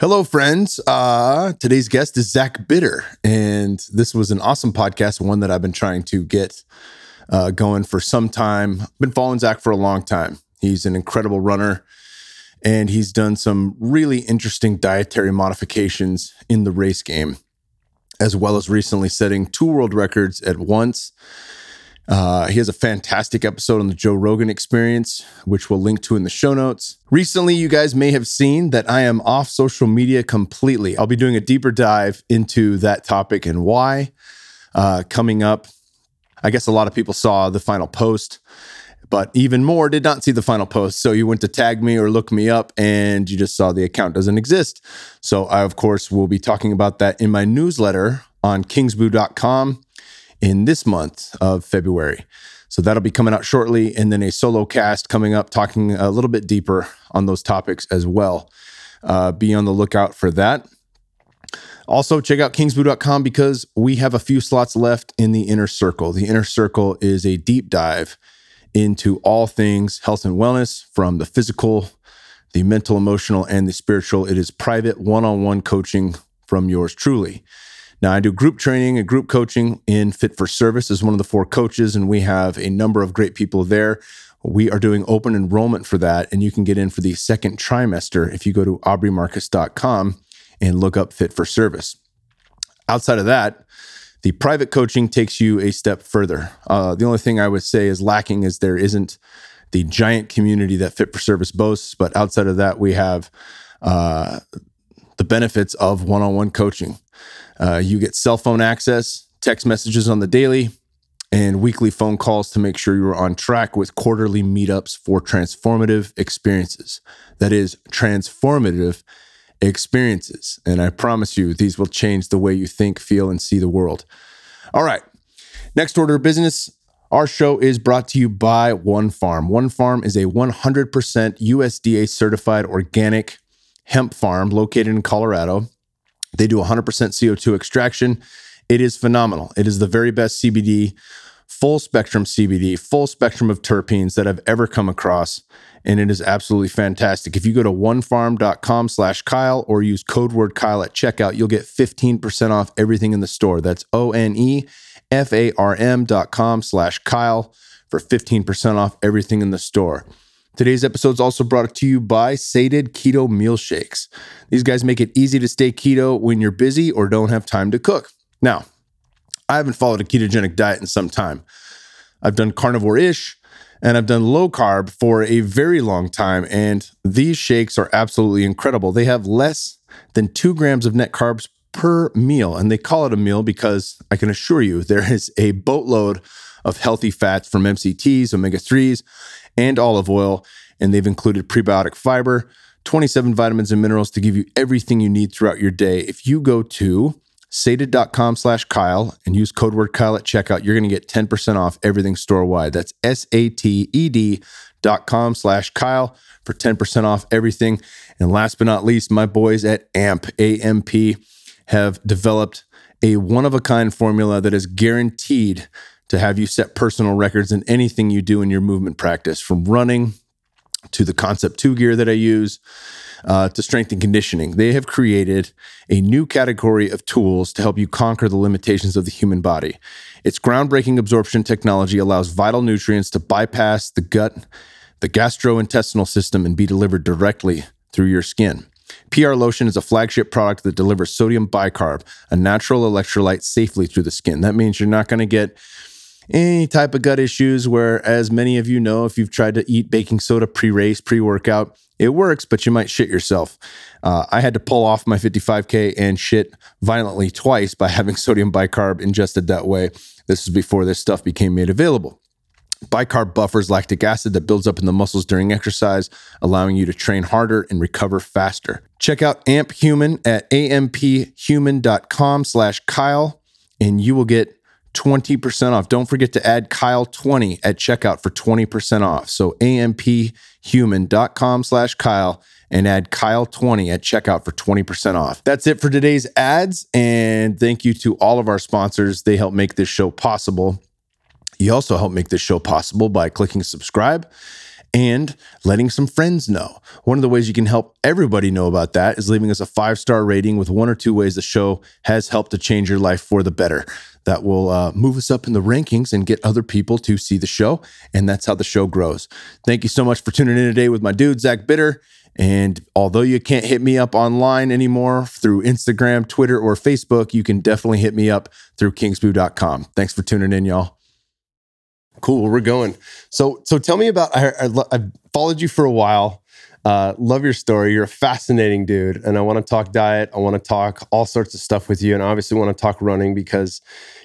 Hello, friends. Uh, today's guest is Zach Bitter, and this was an awesome podcast, one that I've been trying to get uh, going for some time. I've been following Zach for a long time. He's an incredible runner, and he's done some really interesting dietary modifications in the race game, as well as recently setting two world records at once uh, he has a fantastic episode on the Joe Rogan experience, which we'll link to in the show notes. Recently, you guys may have seen that I am off social media completely. I'll be doing a deeper dive into that topic and why uh, coming up. I guess a lot of people saw the final post, but even more did not see the final post. So you went to tag me or look me up and you just saw the account doesn't exist. So I, of course, will be talking about that in my newsletter on kingsboo.com in this month of February. So that'll be coming out shortly. And then a solo cast coming up, talking a little bit deeper on those topics as well. Uh, be on the lookout for that. Also, check out kingsboo.com because we have a few slots left in the inner circle. The inner circle is a deep dive into all things health and wellness from the physical, the mental, emotional, and the spiritual. It is private one on one coaching from yours truly. Now, I do group training and group coaching in Fit for Service as one of the four coaches, and we have a number of great people there. We are doing open enrollment for that, and you can get in for the second trimester if you go to aubreymarcus.com and look up Fit for Service. Outside of that, the private coaching takes you a step further. Uh, the only thing I would say is lacking is there isn't the giant community that Fit for Service boasts, but outside of that, we have uh, the benefits of one on one coaching. Uh, you get cell phone access, text messages on the daily, and weekly phone calls to make sure you're on track with quarterly meetups for transformative experiences. That is, transformative experiences. And I promise you, these will change the way you think, feel, and see the world. All right. Next order of business. Our show is brought to you by One Farm. One Farm is a 100% USDA certified organic hemp farm located in Colorado. They do 100% CO2 extraction. It is phenomenal. It is the very best CBD, full spectrum CBD, full spectrum of terpenes that I've ever come across. And it is absolutely fantastic. If you go to onefarm.com slash Kyle or use code word Kyle at checkout, you'll get 15% off everything in the store. That's O-N-E-F-A-R-M dot com slash Kyle for 15% off everything in the store. Today's episode is also brought to you by Sated Keto Meal Shakes. These guys make it easy to stay keto when you're busy or don't have time to cook. Now, I haven't followed a ketogenic diet in some time. I've done carnivore ish and I've done low carb for a very long time. And these shakes are absolutely incredible. They have less than two grams of net carbs per meal. And they call it a meal because I can assure you there is a boatload of healthy fats from MCTs, omega 3s, and olive oil. And they've included prebiotic fiber, 27 vitamins and minerals to give you everything you need throughout your day. If you go to sated.com slash Kyle and use code word Kyle at checkout, you're going to get 10% off everything store wide. That's S A T E D dot com slash Kyle for 10% off everything. And last but not least, my boys at AMP, AMP, have developed a one of a kind formula that is guaranteed to have you set personal records in anything you do in your movement practice, from running to the Concept 2 gear that I use uh, to strength and conditioning. They have created a new category of tools to help you conquer the limitations of the human body. Its groundbreaking absorption technology allows vital nutrients to bypass the gut, the gastrointestinal system, and be delivered directly through your skin. PR Lotion is a flagship product that delivers sodium bicarb, a natural electrolyte, safely through the skin. That means you're not going to get any type of gut issues where, as many of you know, if you've tried to eat baking soda pre race, pre workout, it works, but you might shit yourself. Uh, I had to pull off my 55K and shit violently twice by having sodium bicarb ingested that way. This is before this stuff became made available. Bicarb buffers lactic acid that builds up in the muscles during exercise, allowing you to train harder and recover faster. Check out AMP Human at amphuman.com slash Kyle, and you will get 20% off. Don't forget to add Kyle20 at checkout for 20% off. So amphuman.com slash Kyle and add Kyle20 at checkout for 20% off. That's it for today's ads. And thank you to all of our sponsors. They help make this show possible. You also help make this show possible by clicking subscribe and letting some friends know. One of the ways you can help everybody know about that is leaving us a five star rating with one or two ways the show has helped to change your life for the better. That will uh, move us up in the rankings and get other people to see the show. And that's how the show grows. Thank you so much for tuning in today with my dude, Zach Bitter. And although you can't hit me up online anymore through Instagram, Twitter, or Facebook, you can definitely hit me up through kingsboo.com. Thanks for tuning in, y'all. Cool, we're going. So, so tell me about. I, I, I've followed you for a while. Uh, love your story. You're a fascinating dude, and I want to talk diet. I want to talk all sorts of stuff with you, and I obviously want to talk running because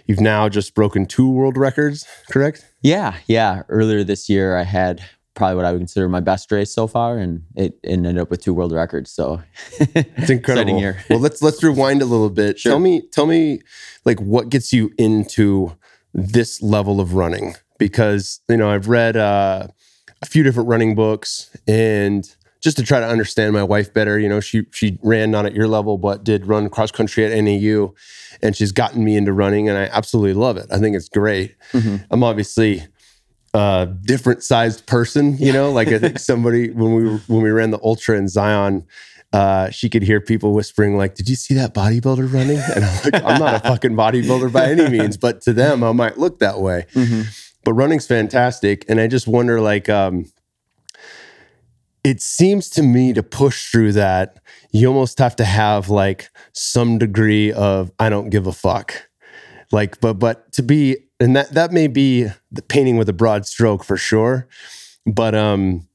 you've now just broken two world records. Correct? Yeah, yeah. Earlier this year, I had probably what I would consider my best race so far, and it, it ended up with two world records. So it's incredible. well, let's let's rewind a little bit. Sure. Tell me, tell me, like what gets you into this level of running? Because you know I've read uh, a few different running books, and just to try to understand my wife better, you know, she she ran not at your level, but did run cross country at NAU, and she's gotten me into running, and I absolutely love it. I think it's great. Mm-hmm. I'm obviously a different sized person, you know, like I think somebody when we when we ran the ultra in Zion, uh, she could hear people whispering like, "Did you see that bodybuilder running?" And I'm like, "I'm not a fucking bodybuilder by any means, but to them, I might look that way." Mm-hmm. But running's fantastic, and I just wonder, like, um, it seems to me to push through that, you almost have to have like some degree of "I don't give a fuck." Like, but but to be and that that may be the painting with a broad stroke for sure but um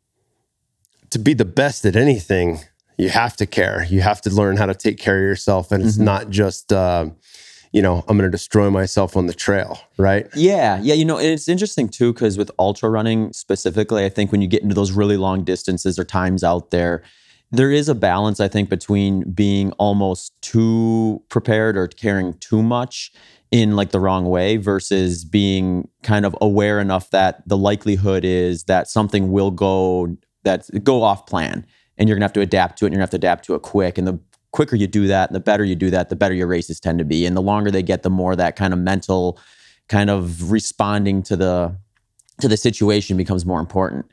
to be the best at anything you have to care you have to learn how to take care of yourself and it's mm-hmm. not just uh, you know i'm going to destroy myself on the trail right? Yeah yeah you know it's interesting too because with ultra running specifically i think when you get into those really long distances or times out there there is a balance i think between being almost too prepared or caring too much in like the wrong way versus being kind of aware enough that the likelihood is that something will go that go off plan and you're gonna have to adapt to it and you're gonna have to adapt to it quick and the quicker you do that and the better you do that the better your races tend to be. And the longer they get the more that kind of mental kind of responding to the to the situation becomes more important.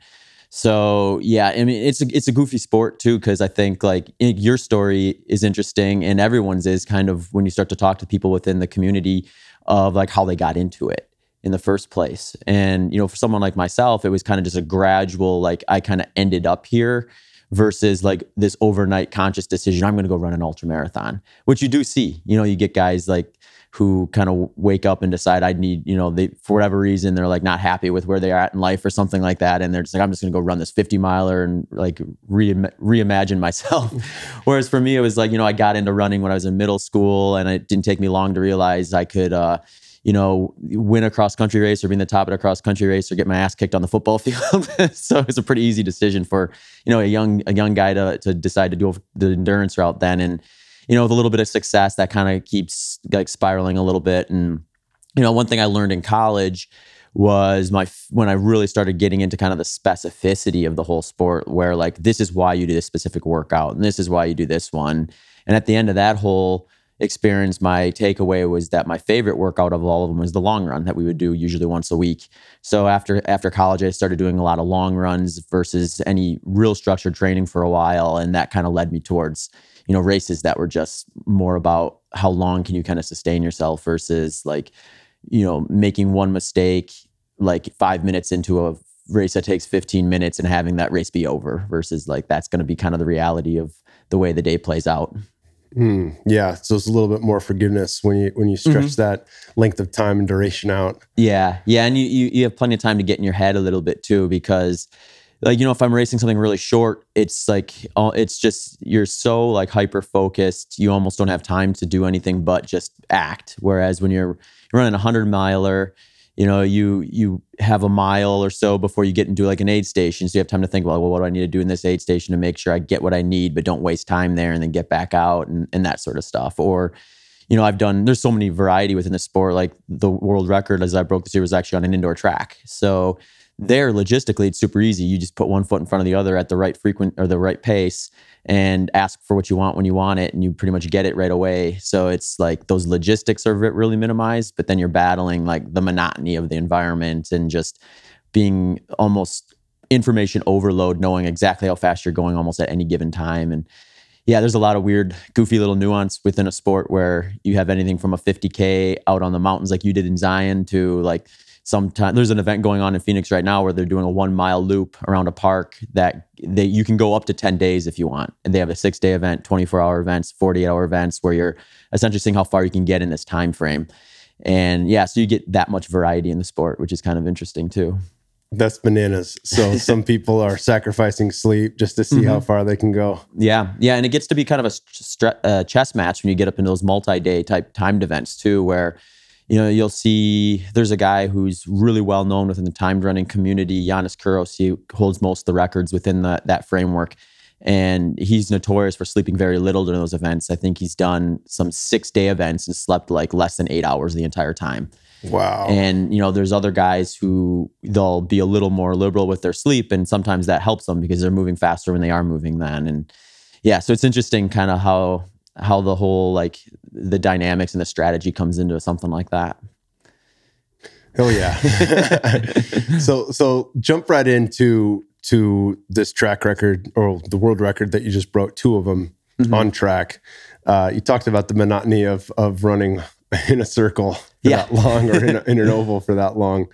So yeah, I mean it's a it's a goofy sport too because I think like your story is interesting and everyone's is kind of when you start to talk to people within the community of like how they got into it in the first place. And you know, for someone like myself, it was kind of just a gradual like I kind of ended up here versus like this overnight conscious decision I'm going to go run an ultra marathon, which you do see. You know, you get guys like who kind of wake up and decide I need, you know, they for whatever reason they're like not happy with where they're at in life or something like that, and they're just like, I'm just gonna go run this 50 miler and like re- reimagine myself. Whereas for me, it was like, you know, I got into running when I was in middle school, and it didn't take me long to realize I could. Uh, you know, win a cross country race or be in the top of a cross country race or get my ass kicked on the football field. so it's a pretty easy decision for, you know, a young a young guy to to decide to do the endurance route then. And you know, with a little bit of success, that kind of keeps like spiraling a little bit. And, you know, one thing I learned in college was my when I really started getting into kind of the specificity of the whole sport, where like this is why you do this specific workout and this is why you do this one. And at the end of that whole experience, my takeaway was that my favorite workout of all of them was the long run that we would do usually once a week. So after after college, I started doing a lot of long runs versus any real structured training for a while, and that kind of led me towards you know races that were just more about how long can you kind of sustain yourself versus like you know making one mistake like five minutes into a race that takes 15 minutes and having that race be over versus like that's going to be kind of the reality of the way the day plays out mm, yeah so it's a little bit more forgiveness when you when you stretch mm-hmm. that length of time and duration out. Yeah yeah and you, you you have plenty of time to get in your head a little bit too because like you know if i'm racing something really short it's like it's just you're so like hyper focused you almost don't have time to do anything but just act. Whereas when you're, you're running a 100 miler you know you you have a mile or so before you get into like an aid station. So you have time to think well, well what do i need to do in this aid station to make sure i get what i need but don't waste time there and then get back out and, and that sort of stuff. Or you know i've done there's so many variety within the sport. Like the world record as i broke this year was actually on an indoor track. So there logistically it's super easy you just put one foot in front of the other at the right frequent or the right pace and ask for what you want when you want it and you pretty much get it right away so it's like those logistics are really minimized but then you're battling like the monotony of the environment and just being almost information overload, knowing exactly how fast you're going almost at any given time. And yeah, there's a lot of weird, goofy little nuance within a sport where you have anything from a 50K out on the mountains like you did in Zion to like sometime there's an event going on in Phoenix right now where they're doing a one mile loop around a park that they you can go up to 10 days if you want. And they have a six day event, 24 hour events, 48 hour events where you're essentially seeing how far you can get in this time frame. And yeah, so you get that much variety in the sport, which is kind of interesting too. That's bananas. So some people are sacrificing sleep just to see mm-hmm. how far they can go. Yeah, yeah, and it gets to be kind of a st- uh, chess match when you get up into those multi-day type timed events too, where you know you'll see there's a guy who's really well known within the timed running community, Yiannis Kouros. He holds most of the records within the, that framework, and he's notorious for sleeping very little during those events. I think he's done some six-day events and slept like less than eight hours the entire time. Wow. And you know, there's other guys who they'll be a little more liberal with their sleep, and sometimes that helps them because they're moving faster when they are moving then. And yeah, so it's interesting kind of how how the whole like the dynamics and the strategy comes into something like that. Hell yeah. so so jump right into to this track record or the world record that you just broke, two of them mm-hmm. on track. Uh, you talked about the monotony of of running in a circle for yeah. that long or in, a, in, an oval for that long.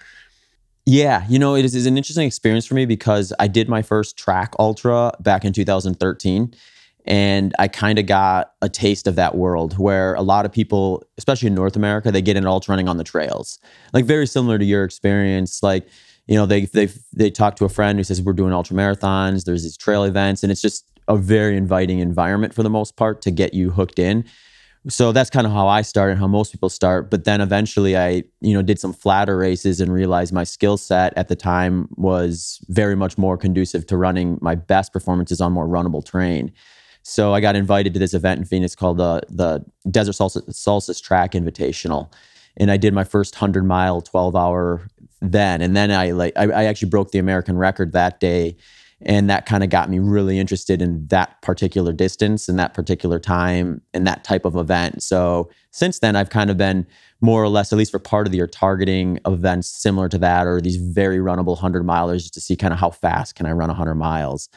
Yeah, you know, it is, an interesting experience for me because I did my first track ultra back in 2013. And I kind of got a taste of that world where a lot of people, especially in North America, they get into ultra running on the trails. Like very similar to your experience. Like, you know, they they they talk to a friend who says we're doing ultra marathons. There's these trail events, and it's just a very inviting environment for the most part to get you hooked in so that's kind of how I started, how most people start. But then eventually I, you know, did some flatter races and realized my skill set at the time was very much more conducive to running my best performances on more runnable terrain. So I got invited to this event in Phoenix called the the Desert Solstice, Solstice Track Invitational, and I did my first hundred mile, twelve hour then, and then I like I, I actually broke the American record that day and that kind of got me really interested in that particular distance and that particular time and that type of event. So since then, I've kind of been more or less, at least for part of the year, targeting events similar to that or these very runnable 100 milers just to see kind of how fast can I run 100 miles.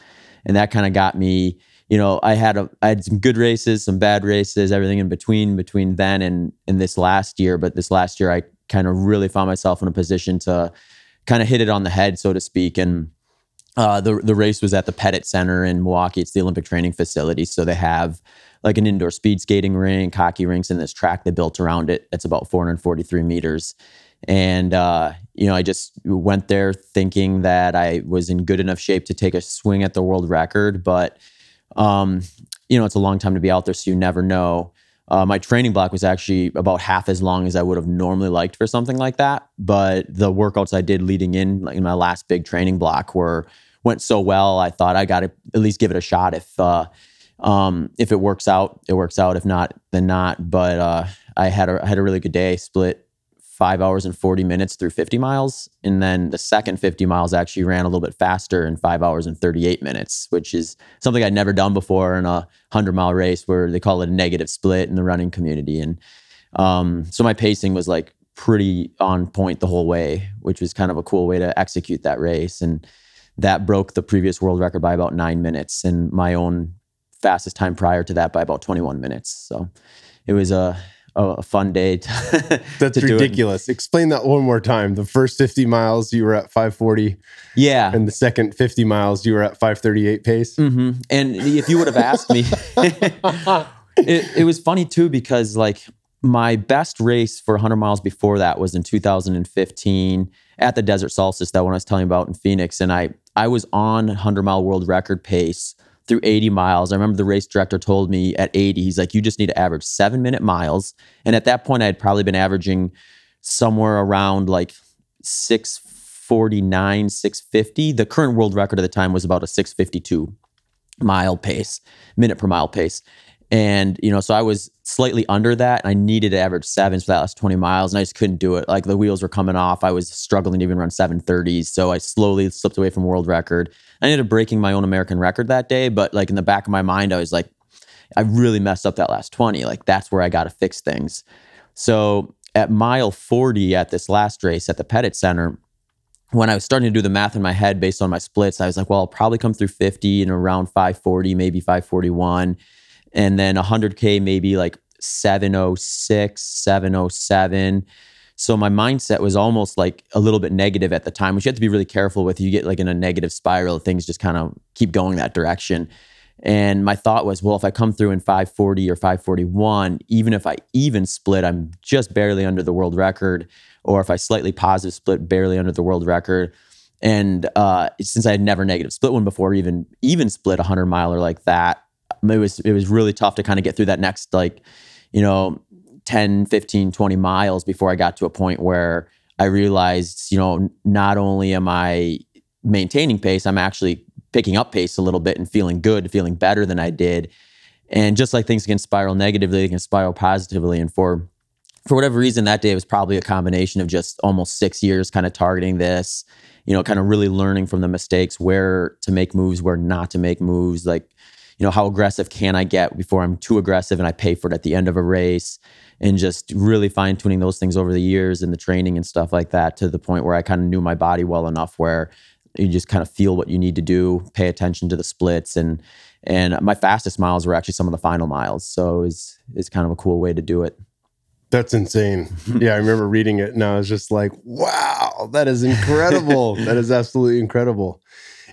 And that kind of got me, you know, I had a, I had some good races, some bad races, everything in between, between then and, and this last year. But this last year, I kind of really found myself in a position to kind of hit it on the head, so to speak. And, uh, the the race was at the Pettit Center in Milwaukee. It's the Olympic training facility, so they have like an indoor speed skating rink, hockey rinks, and this track they built around it. It's about 443 meters, and uh, you know I just went there thinking that I was in good enough shape to take a swing at the world record, but um, you know it's a long time to be out there, so you never know. Uh, my training block was actually about half as long as I would have normally liked for something like that. But the workouts I did leading in, like in my last big training block, were went so well. I thought I got to at least give it a shot. If uh, um, if it works out, it works out. If not, then not. But uh, I had a I had a really good day. Split five hours and 40 minutes through 50 miles. And then the second 50 miles actually ran a little bit faster in five hours and 38 minutes, which is something I'd never done before in a 100 mile race where they call it a negative split in the running community. And um, so my pacing was like pretty on point the whole way, which was kind of a cool way to execute that race. And that broke the previous world record by about nine minutes and my own fastest time prior to that by about 21 minutes. So it was a, a fun day. To, That's to ridiculous. Explain that one more time. The first 50 miles, you were at 540. Yeah. And the second 50 miles, you were at 538 pace. Mm-hmm. And if you would have asked me, it, it was funny too, because like my best race for 100 miles before that was in 2015 at the Desert Solstice, that one I was telling you about in Phoenix. And I I was on 100 mile world record pace through 80 miles. I remember the race director told me at 80, he's like, you just need to average seven minute miles. And at that point, I had probably been averaging somewhere around like 649, 650. The current world record at the time was about a 652 mile pace, minute per mile pace. And, you know, so I was slightly under that. And I needed to average sevens for that last 20 miles. And I just couldn't do it. Like the wheels were coming off. I was struggling to even run 730s. So I slowly slipped away from world record. I ended up breaking my own American record that day. But like in the back of my mind, I was like, I really messed up that last 20. Like that's where I got to fix things. So at mile 40 at this last race at the Pettit Center, when I was starting to do the math in my head based on my splits, I was like, well, I'll probably come through 50 and around 540, maybe 541. And then 100K, maybe like 706, 707. So my mindset was almost like a little bit negative at the time, which you have to be really careful with. You get like in a negative spiral, things just kind of keep going that direction. And my thought was, well, if I come through in 540 or 541, even if I even split, I'm just barely under the world record. Or if I slightly positive split, barely under the world record. And uh, since I had never negative split one before, even even split a hundred miler like that, it was it was really tough to kind of get through that next like, you know, 10, 15, 20 miles before I got to a point where I realized, you know, not only am I maintaining pace, I'm actually picking up pace a little bit and feeling good, feeling better than I did. And just like things can spiral negatively, they can spiral positively. And for for whatever reason, that day was probably a combination of just almost six years kind of targeting this, you know, kind of really learning from the mistakes, where to make moves, where not to make moves, like, you know, how aggressive can I get before I'm too aggressive and I pay for it at the end of a race and just really fine tuning those things over the years and the training and stuff like that to the point where I kind of knew my body well enough where you just kind of feel what you need to do, pay attention to the splits and and my fastest miles were actually some of the final miles. So it's it's kind of a cool way to do it. That's insane. yeah, I remember reading it and I was just like, wow, that is incredible. that is absolutely incredible.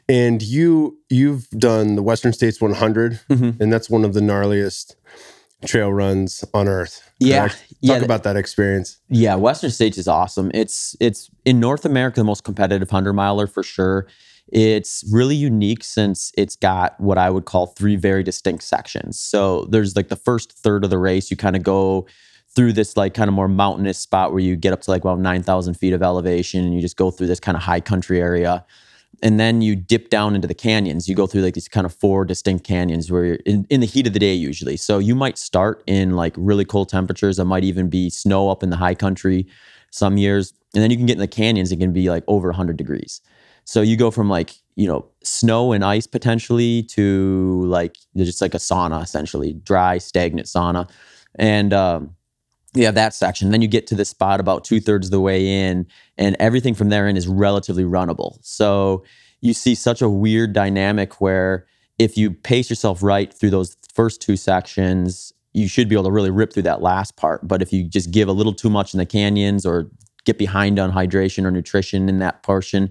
And you you've done the Western States 100 mm-hmm. and that's one of the gnarliest trail runs on earth. Yeah. Talk yeah. about that experience. Yeah. Western States is awesome. It's, it's in North America, the most competitive 100 miler for sure. It's really unique since it's got what I would call three very distinct sections. So there's like the first third of the race, you kind of go through this like kind of more mountainous spot where you get up to like about 9,000 feet of elevation and you just go through this kind of high country area and then you dip down into the canyons. You go through like these kind of four distinct canyons where you're in, in the heat of the day usually. So you might start in like really cold temperatures. It might even be snow up in the high country some years. And then you can get in the canyons, it can be like over 100 degrees. So you go from like, you know, snow and ice potentially to like just like a sauna essentially, dry, stagnant sauna. And um, have that section. Then you get to this spot about two thirds of the way in, and everything from there in is relatively runnable. So you see such a weird dynamic where if you pace yourself right through those first two sections, you should be able to really rip through that last part. But if you just give a little too much in the canyons or get behind on hydration or nutrition in that portion,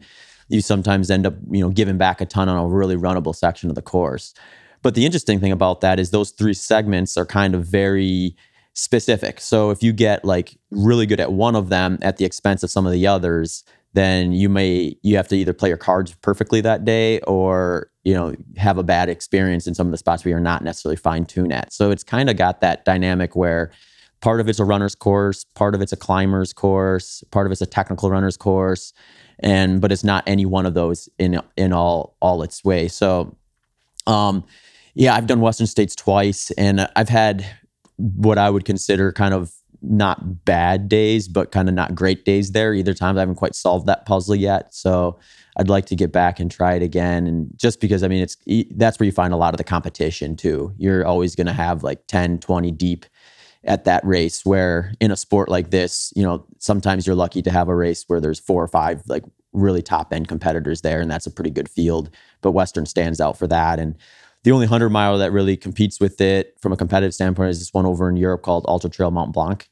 you sometimes end up, you know, giving back a ton on a really runnable section of the course. But the interesting thing about that is those three segments are kind of very specific. So if you get like really good at one of them at the expense of some of the others, then you may you have to either play your cards perfectly that day or you know have a bad experience in some of the spots where you're not necessarily fine tuned at. So it's kind of got that dynamic where part of it's a runner's course, part of it's a climber's course, part of it's a technical runner's course, and but it's not any one of those in in all all its way. So um yeah, I've done Western States twice and I've had what I would consider kind of not bad days, but kind of not great days there either times. I haven't quite solved that puzzle yet. So I'd like to get back and try it again. And just because, I mean, it's that's where you find a lot of the competition too. You're always going to have like 10, 20 deep at that race where in a sport like this, you know, sometimes you're lucky to have a race where there's four or five like really top end competitors there. And that's a pretty good field. But Western stands out for that. And the only 100 mile that really competes with it from a competitive standpoint is this one over in Europe called Ultra Trail Mont Blanc,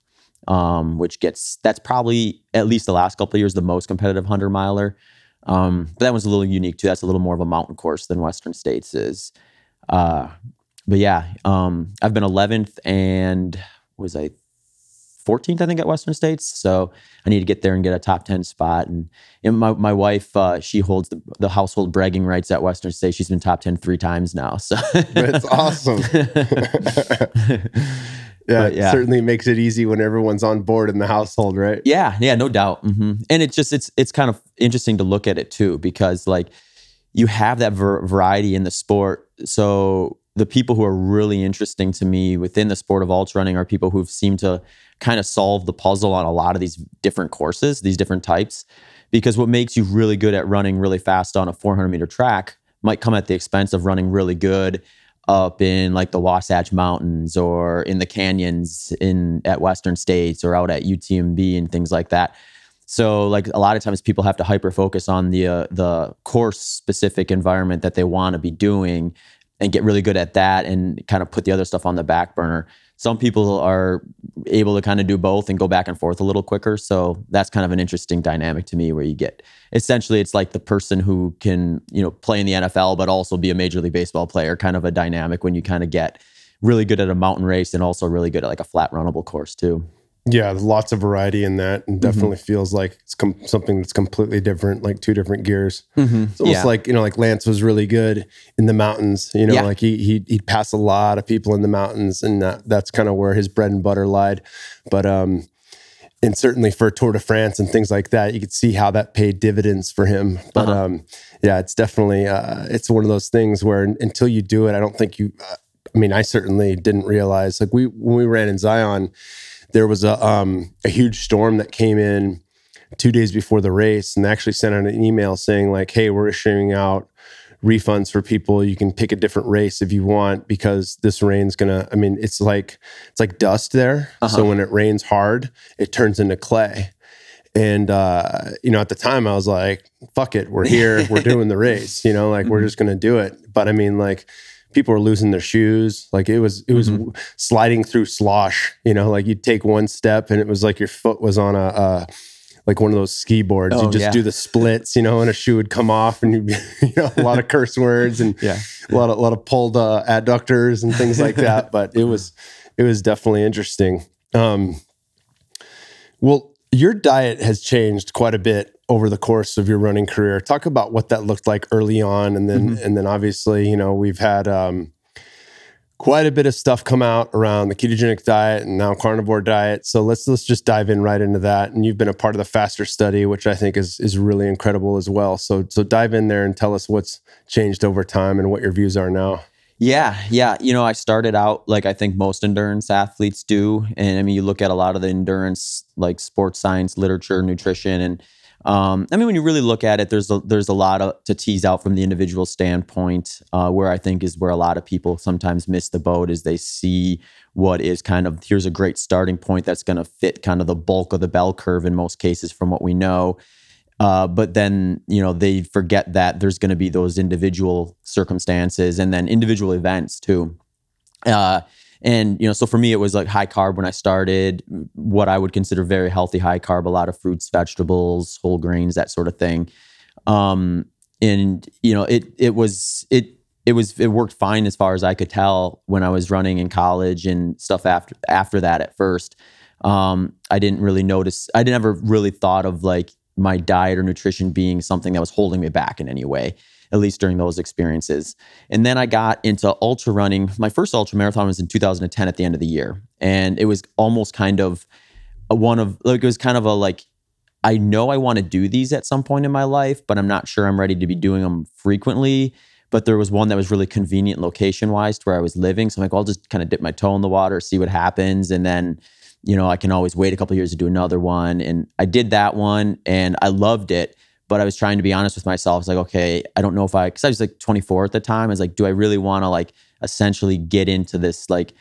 um, which gets that's probably at least the last couple of years the most competitive 100 miler. Um, but that one's a little unique too. That's a little more of a mountain course than Western States is. Uh, but yeah, um, I've been 11th and was I 14th, I think, at Western States. So I need to get there and get a top 10 spot. And, and my, my wife, uh, she holds the, the household bragging rights at Western States. She's been top 10 three times now. So that's awesome. yeah, yeah, certainly makes it easy when everyone's on board in the household, right? Yeah, yeah, no doubt. Mm-hmm. And it's just it's it's kind of interesting to look at it too because like you have that ver- variety in the sport. So the people who are really interesting to me within the sport of ultra running are people who've seemed to kind of solve the puzzle on a lot of these different courses, these different types. Because what makes you really good at running really fast on a 400 meter track might come at the expense of running really good up in like the Wasatch Mountains or in the canyons in at Western States or out at UTMB and things like that. So like a lot of times people have to hyper focus on the uh, the course specific environment that they want to be doing and get really good at that and kind of put the other stuff on the back burner. Some people are able to kind of do both and go back and forth a little quicker. So that's kind of an interesting dynamic to me where you get essentially it's like the person who can, you know, play in the NFL but also be a major league baseball player kind of a dynamic when you kind of get really good at a mountain race and also really good at like a flat runnable course too. Yeah, lots of variety in that, and definitely mm-hmm. feels like it's com- something that's completely different, like two different gears. Mm-hmm. It's almost yeah. like you know, like Lance was really good in the mountains. You know, yeah. like he he he'd pass a lot of people in the mountains, and that, that's kind of where his bread and butter lied. But um, and certainly for Tour de France and things like that, you could see how that paid dividends for him. But uh-huh. um, yeah, it's definitely uh, it's one of those things where until you do it, I don't think you. Uh, I mean, I certainly didn't realize. Like we when we ran in Zion there was a um, a huge storm that came in two days before the race, and they actually sent out an email saying like, "Hey, we're issuing out." refunds for people you can pick a different race if you want because this rain's gonna i mean it's like it's like dust there uh-huh. so when it rains hard it turns into clay and uh, you know at the time i was like fuck it we're here we're doing the race you know like mm-hmm. we're just gonna do it but i mean like people were losing their shoes. Like it was it was mm-hmm. sliding through slosh. You know, like you'd take one step and it was like your foot was on a. a like one of those ski boards, oh, you just yeah. do the splits, you know, and a shoe would come off, and you, you know, a lot of curse words and yeah. a lot of a lot of pulled uh, adductors and things like that. But it was it was definitely interesting. Um, well, your diet has changed quite a bit over the course of your running career. Talk about what that looked like early on, and then mm-hmm. and then obviously, you know, we've had um, quite a bit of stuff come out around the ketogenic diet and now carnivore diet. So let's let's just dive in right into that. And you've been a part of the faster study, which I think is is really incredible as well. So so dive in there and tell us what's changed over time and what your views are now. Yeah, yeah. You know, I started out like I think most endurance athletes do. And I mean, you look at a lot of the endurance, like sports science, literature, nutrition, and um, I mean, when you really look at it, there's a, there's a lot of, to tease out from the individual standpoint. Uh, where I think is where a lot of people sometimes miss the boat is they see what is kind of here's a great starting point that's going to fit kind of the bulk of the bell curve in most cases from what we know. Uh, but then you know they forget that there's going to be those individual circumstances and then individual events too. Uh, and you know, so for me, it was like high carb when I started. What I would consider very healthy high carb, a lot of fruits, vegetables, whole grains, that sort of thing. Um, and you know, it it was it it was it worked fine as far as I could tell when I was running in college and stuff after after that. At first, um, I didn't really notice. I never really thought of like my diet or nutrition being something that was holding me back in any way at least during those experiences. And then I got into ultra running. My first ultra marathon was in 2010 at the end of the year. And it was almost kind of a one of like it was kind of a like I know I want to do these at some point in my life, but I'm not sure I'm ready to be doing them frequently. But there was one that was really convenient location wise to where I was living. So I'm like, well, I'll just kind of dip my toe in the water, see what happens. And then, you know, I can always wait a couple years to do another one. And I did that one and I loved it but I was trying to be honest with myself. I was like, okay, I don't know if I, because I was like 24 at the time. I was like, do I really want to like essentially get into this like,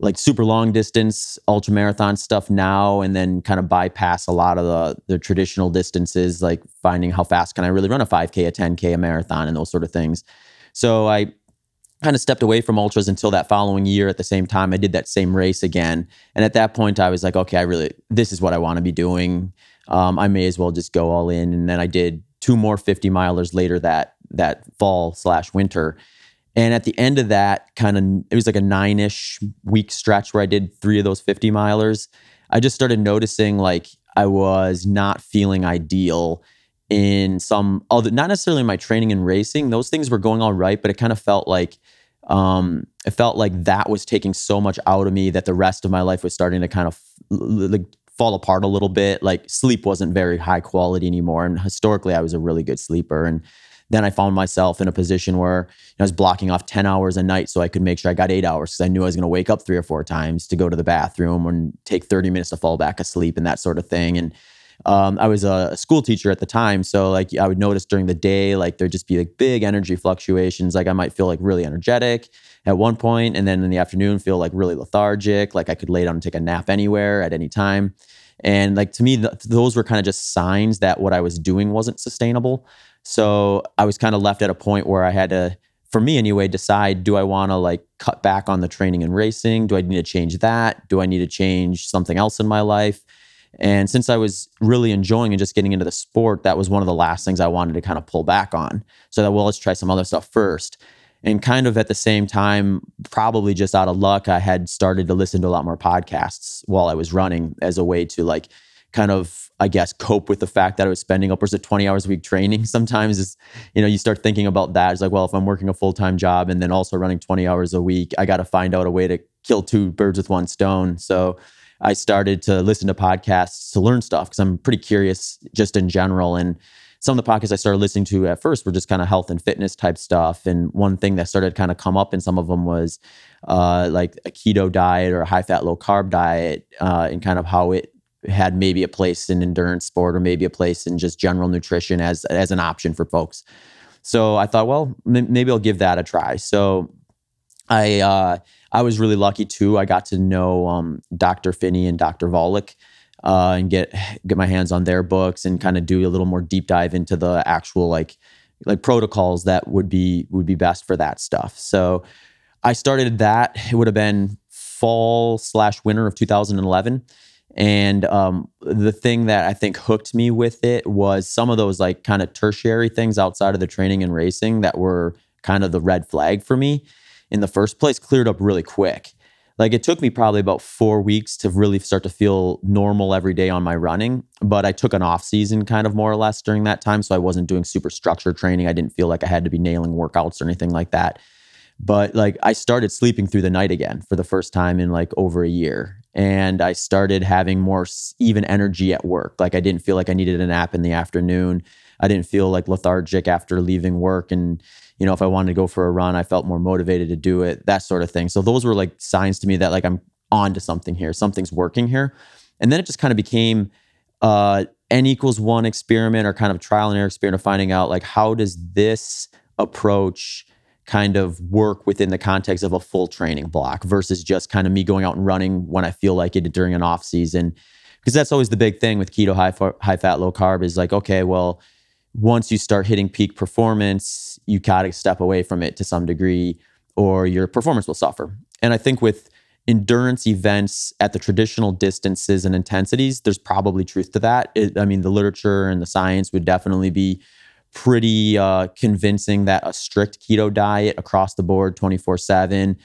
like super long distance ultra marathon stuff now and then kind of bypass a lot of the the traditional distances like finding how fast can I really run a 5k a 10k a marathon and those sort of things. So I kind of stepped away from ultras until that following year at the same time I did that same race again and at that point I was like okay I really this is what I want to be doing um, I may as well just go all in. And then I did two more 50 milers later that that fall slash winter. And at the end of that, kind of, it was like a nine ish week stretch where I did three of those 50 milers. I just started noticing like I was not feeling ideal in some other, not necessarily my training and racing. Those things were going all right, but it kind of felt like, um, it felt like that was taking so much out of me that the rest of my life was starting to kind of like fall apart a little bit. Like sleep wasn't very high quality anymore. And historically, I was a really good sleeper. And then I found myself in a position where you know, I was blocking off 10 hours a night so I could make sure I got eight hours because I knew I was going to wake up three or four times to go to the bathroom and take 30 minutes to fall back asleep and that sort of thing. And um, I was a school teacher at the time. So like I would notice during the day, like there'd just be like big energy fluctuations. Like I might feel like really energetic at one point, and then in the afternoon feel like really lethargic. Like I could lay down and take a nap anywhere at any time. And like to me, th- those were kind of just signs that what I was doing wasn't sustainable. So I was kind of left at a point where I had to, for me anyway, decide do I want to like cut back on the training and racing? Do I need to change that? Do I need to change something else in my life? And since I was really enjoying and just getting into the sport, that was one of the last things I wanted to kind of pull back on. So that, well, let's try some other stuff first. And kind of at the same time, probably just out of luck, I had started to listen to a lot more podcasts while I was running as a way to like kind of, I guess, cope with the fact that I was spending upwards of 20 hours a week training. Sometimes is, you know, you start thinking about that. It's like, well, if I'm working a full time job and then also running 20 hours a week, I got to find out a way to kill two birds with one stone. So I started to listen to podcasts to learn stuff because I'm pretty curious just in general. And some of the podcasts I started listening to at first were just kind of health and fitness type stuff. And one thing that started kind of come up in some of them was uh, like a keto diet or a high fat, low carb diet, uh, and kind of how it had maybe a place in endurance sport or maybe a place in just general nutrition as as an option for folks. So I thought, well, m- maybe I'll give that a try. So I uh, I was really lucky too. I got to know um, Dr. Phinney and Dr. Volek uh, and get get my hands on their books and kind of do a little more deep dive into the actual like like protocols that would be would be best for that stuff. So I started that. It would have been fall slash winter of 2011. And um, the thing that I think hooked me with it was some of those like kind of tertiary things outside of the training and racing that were kind of the red flag for me in the first place cleared up really quick. Like it took me probably about four weeks to really start to feel normal every day on my running. But I took an off season kind of more or less during that time. So I wasn't doing super structured training. I didn't feel like I had to be nailing workouts or anything like that. But like I started sleeping through the night again for the first time in like over a year. And I started having more even energy at work. Like I didn't feel like I needed a nap in the afternoon. I didn't feel like lethargic after leaving work and you know, if I wanted to go for a run, I felt more motivated to do it, that sort of thing. So those were like signs to me that like I'm on to something here, something's working here. And then it just kind of became uh, n equals one experiment or kind of trial and error experiment of finding out like how does this approach kind of work within the context of a full training block versus just kind of me going out and running when I feel like it during an off season. Because that's always the big thing with keto, high, high fat, low carb is like, okay, well, once you start hitting peak performance, you got to step away from it to some degree, or your performance will suffer. And I think with endurance events at the traditional distances and intensities, there's probably truth to that. It, I mean, the literature and the science would definitely be pretty uh, convincing that a strict keto diet across the board, 24 7,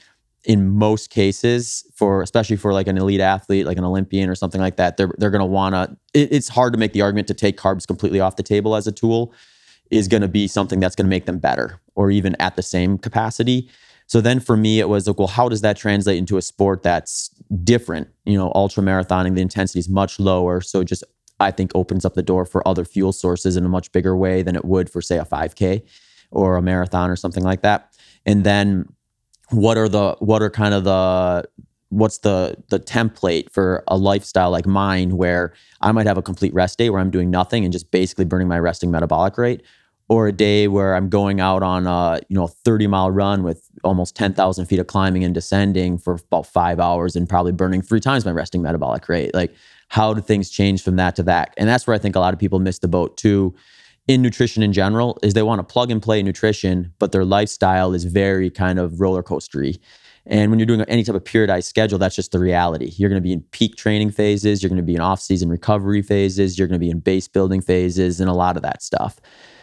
in most cases for especially for like an elite athlete like an olympian or something like that they're, they're going to want to it, it's hard to make the argument to take carbs completely off the table as a tool is going to be something that's going to make them better or even at the same capacity. So then for me it was like well how does that translate into a sport that's different? You know ultra marathoning the intensity is much lower so just i think opens up the door for other fuel sources in a much bigger way than it would for say a 5k or a marathon or something like that. And then what are the what are kind of the what's the the template for a lifestyle like mine where I might have a complete rest day where I'm doing nothing and just basically burning my resting metabolic rate or a day where I'm going out on a you know 30 mile run with almost 10,000 feet of climbing and descending for about five hours and probably burning three times my resting metabolic rate. Like, how do things change from that to that? And that's where I think a lot of people miss the boat too in nutrition in general is they want to plug and play nutrition, but their lifestyle is very kind of roller coastery. And when you're doing any type of periodized schedule, that's just the reality. You're going to be in peak training phases, you're going to be in off-season recovery phases, you're going to be in base building phases, and a lot of that stuff.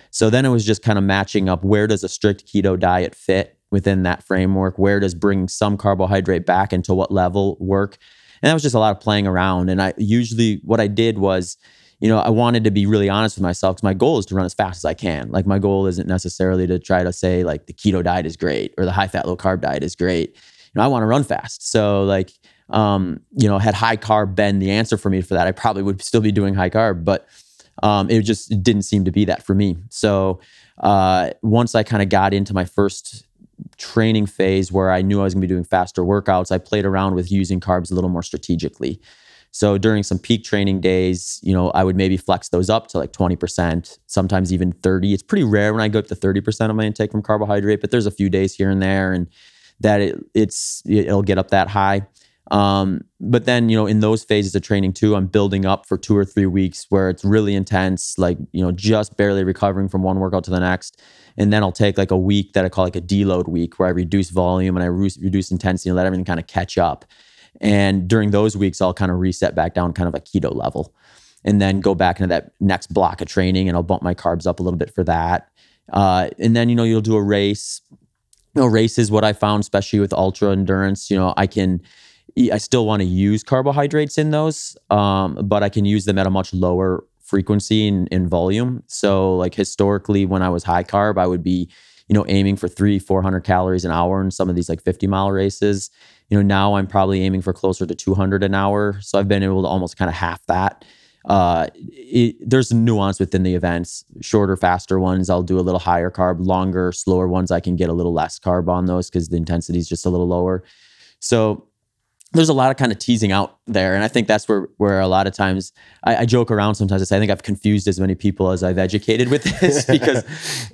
So then it was just kind of matching up where does a strict keto diet fit within that framework? Where does bringing some carbohydrate back into what level work? And that was just a lot of playing around. And I usually what I did was you know, I wanted to be really honest with myself because my goal is to run as fast as I can. Like my goal isn't necessarily to try to say like the keto diet is great or the high fat low carb diet is great. You know, I want to run fast. So like, um, you know, had high carb been the answer for me for that, I probably would still be doing high carb, but um, it just it didn't seem to be that for me. So uh, once I kind of got into my first training phase where I knew I was going to be doing faster workouts, I played around with using carbs a little more strategically. So during some peak training days, you know, I would maybe flex those up to like 20%, sometimes even 30. It's pretty rare when I go up to 30% of my intake from carbohydrate, but there's a few days here and there and that it, it's it'll get up that high. Um, but then, you know, in those phases of training too, I'm building up for two or three weeks where it's really intense, like, you know, just barely recovering from one workout to the next. And then I'll take like a week that I call like a deload week where I reduce volume and I re- reduce intensity and let everything kind of catch up. And during those weeks, I'll kind of reset back down kind of a keto level and then go back into that next block of training and I'll bump my carbs up a little bit for that. Uh, and then, you know, you'll do a race. You know, race is what I found, especially with ultra endurance. You know, I can, I still want to use carbohydrates in those, um, but I can use them at a much lower frequency and in volume. So, like historically, when I was high carb, I would be, you know, aiming for three, 400 calories an hour in some of these like 50 mile races. You know, now I'm probably aiming for closer to 200 an hour. So I've been able to almost kind of half that. Uh, it, there's nuance within the events. Shorter, faster ones, I'll do a little higher carb. Longer, slower ones, I can get a little less carb on those because the intensity is just a little lower. So there's a lot of kind of teasing out there, and I think that's where where a lot of times I, I, joke around. Sometimes I say I think I've confused as many people as I've educated with this because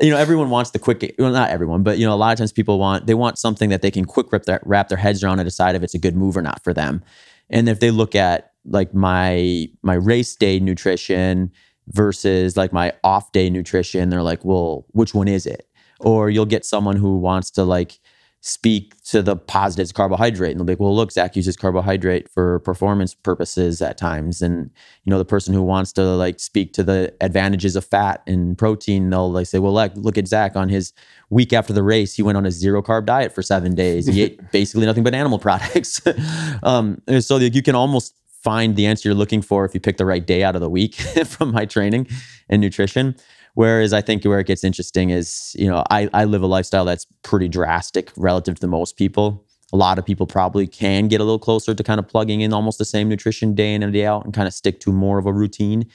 you know everyone wants the quick. Well, not everyone, but you know a lot of times people want they want something that they can quick wrap their wrap their heads around and decide if it's a good move or not for them. And if they look at like my my race day nutrition versus like my off day nutrition, they're like, well, which one is it? Or you'll get someone who wants to like speak to the positives of carbohydrate. And they'll be like, well, look, Zach uses carbohydrate for performance purposes at times. And, you know, the person who wants to like speak to the advantages of fat and protein, they'll like say, well, like, look at Zach on his week after the race, he went on a zero carb diet for seven days. He ate basically nothing but animal products. um, so you can almost find the answer you're looking for if you pick the right day out of the week from my training and nutrition. Whereas I think where it gets interesting is, you know, I, I live a lifestyle that's pretty drastic relative to most people. A lot of people probably can get a little closer to kind of plugging in almost the same nutrition day in and day out and kind of stick to more of a routine.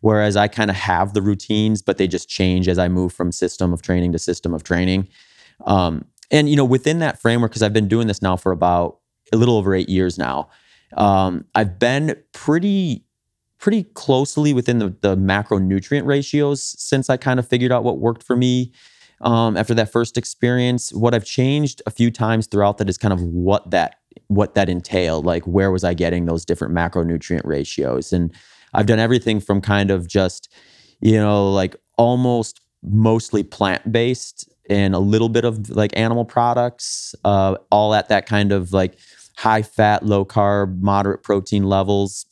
Whereas I kind of have the routines, but they just change as I move from system of training to system of training. Um, and, you know, within that framework, because I've been doing this now for about a little over eight years now, um, I've been pretty pretty closely within the, the macronutrient ratios since I kind of figured out what worked for me um, after that first experience. What I've changed a few times throughout that is kind of what that what that entailed. Like where was I getting those different macronutrient ratios? And I've done everything from kind of just, you know, like almost mostly plant based and a little bit of like animal products, uh, all at that kind of like high fat, low carb, moderate protein levels.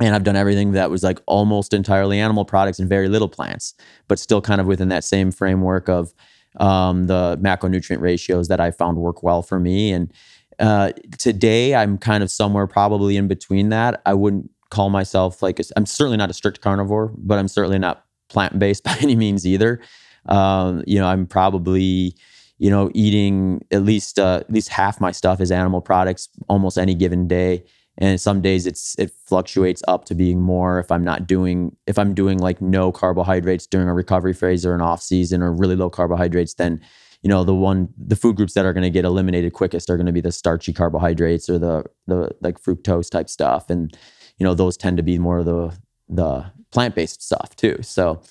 And I've done everything that was like almost entirely animal products and very little plants, but still kind of within that same framework of um, the macronutrient ratios that I found work well for me. And uh, today I'm kind of somewhere probably in between that. I wouldn't call myself like, i am certainly not a strict carnivore, but I'm certainly not plant based by any means either. Um, you know, I'm probably you know, eating at least uh, at least half my stuff is animal products almost any given day. And some days it's it fluctuates up to being more if I'm not doing if I'm doing like no carbohydrates during a recovery phase or an off season or really low carbohydrates, then you know the one the food groups that are going to get eliminated quickest are going to be the starchy carbohydrates or the the like fructose type stuff, and you know those tend to be more of the the plant based stuff too. So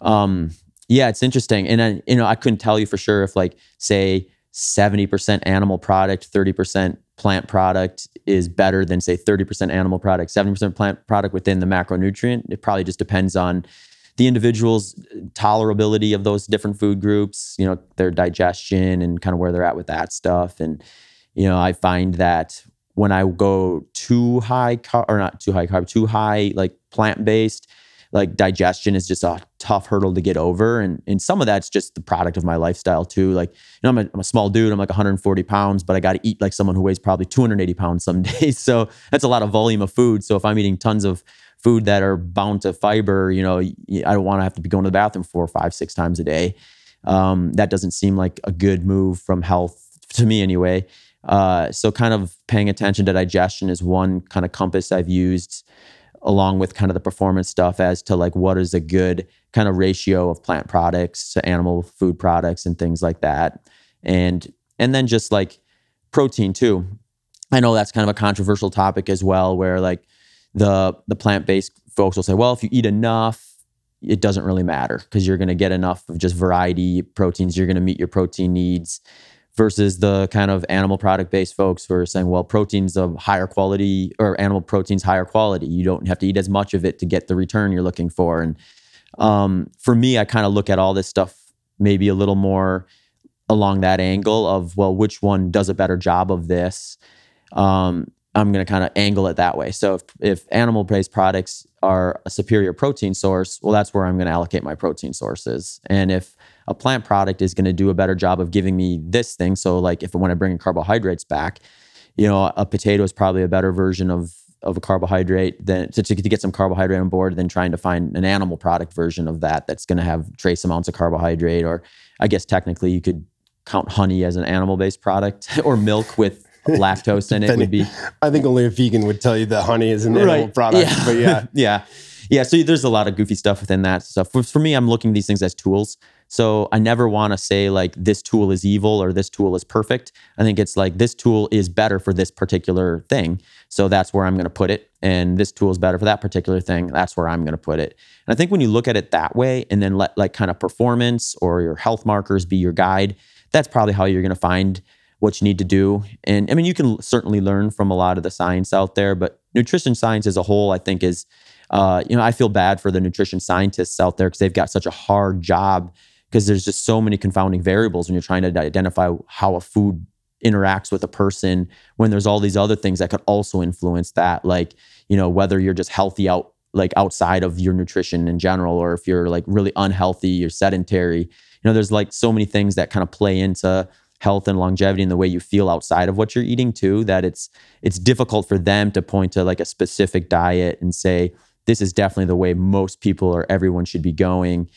um, yeah, it's interesting. And I, you know, I couldn't tell you for sure if like say 70% animal product, 30% plant product is better than say 30% animal product, 70% plant product within the macronutrient. It probably just depends on the individual's tolerability of those different food groups, you know, their digestion and kind of where they're at with that stuff. And, you know, I find that when I go too high carb or not too high carb, too high like plant based, like digestion is just a tough hurdle to get over. And, and some of that's just the product of my lifestyle too. Like, you know, I'm a, I'm a small dude, I'm like 140 pounds, but I got to eat like someone who weighs probably 280 pounds some days. So that's a lot of volume of food. So if I'm eating tons of food that are bound to fiber, you know, I don't want to have to be going to the bathroom four, five, six times a day. Um, that doesn't seem like a good move from health to me anyway. Uh, so kind of paying attention to digestion is one kind of compass I've used along with kind of the performance stuff as to like what is a good kind of ratio of plant products to animal food products and things like that. And and then just like protein too. I know that's kind of a controversial topic as well where like the the plant-based folks will say well if you eat enough it doesn't really matter because you're going to get enough of just variety proteins. You're going to meet your protein needs versus the kind of animal product based folks who are saying, well, protein's of higher quality or animal protein's higher quality. You don't have to eat as much of it to get the return you're looking for. And um, for me, I kind of look at all this stuff maybe a little more along that angle of, well, which one does a better job of this? Um, I'm going to kind of angle it that way. So if, if animal based products are a superior protein source, well, that's where I'm going to allocate my protein sources. And if a plant product is going to do a better job of giving me this thing, so like if when I bring carbohydrates back, you know, a potato is probably a better version of of a carbohydrate than to, to get some carbohydrate on board than trying to find an animal product version of that that's going to have trace amounts of carbohydrate or i guess technically you could count honey as an animal based product or milk with lactose in it would be. I think only a vegan would tell you that honey is an right. animal product. Yeah. But yeah, yeah, yeah. So there's a lot of goofy stuff within that stuff. For, for me, I'm looking these things as tools. So I never want to say like this tool is evil or this tool is perfect. I think it's like this tool is better for this particular thing. So that's where I'm going to put it. And this tool is better for that particular thing. That's where I'm going to put it. And I think when you look at it that way and then let like kind of performance or your health markers be your guide, that's probably how you're going to find what you need to do. And I mean, you can certainly learn from a lot of the science out there, but nutrition science as a whole, I think, is, uh, you know, I feel bad for the nutrition scientists out there because they've got such a hard job because there's just so many confounding variables when you're trying to identify how a food interacts with a person when there's all these other things that could also influence that like you know whether you're just healthy out like outside of your nutrition in general or if you're like really unhealthy you're sedentary. You know there's like so many things that kind of play into health and longevity and the way you feel outside of what you're eating too that it's it's difficult for them to point to like a specific diet and say this is definitely the way most people or everyone should be going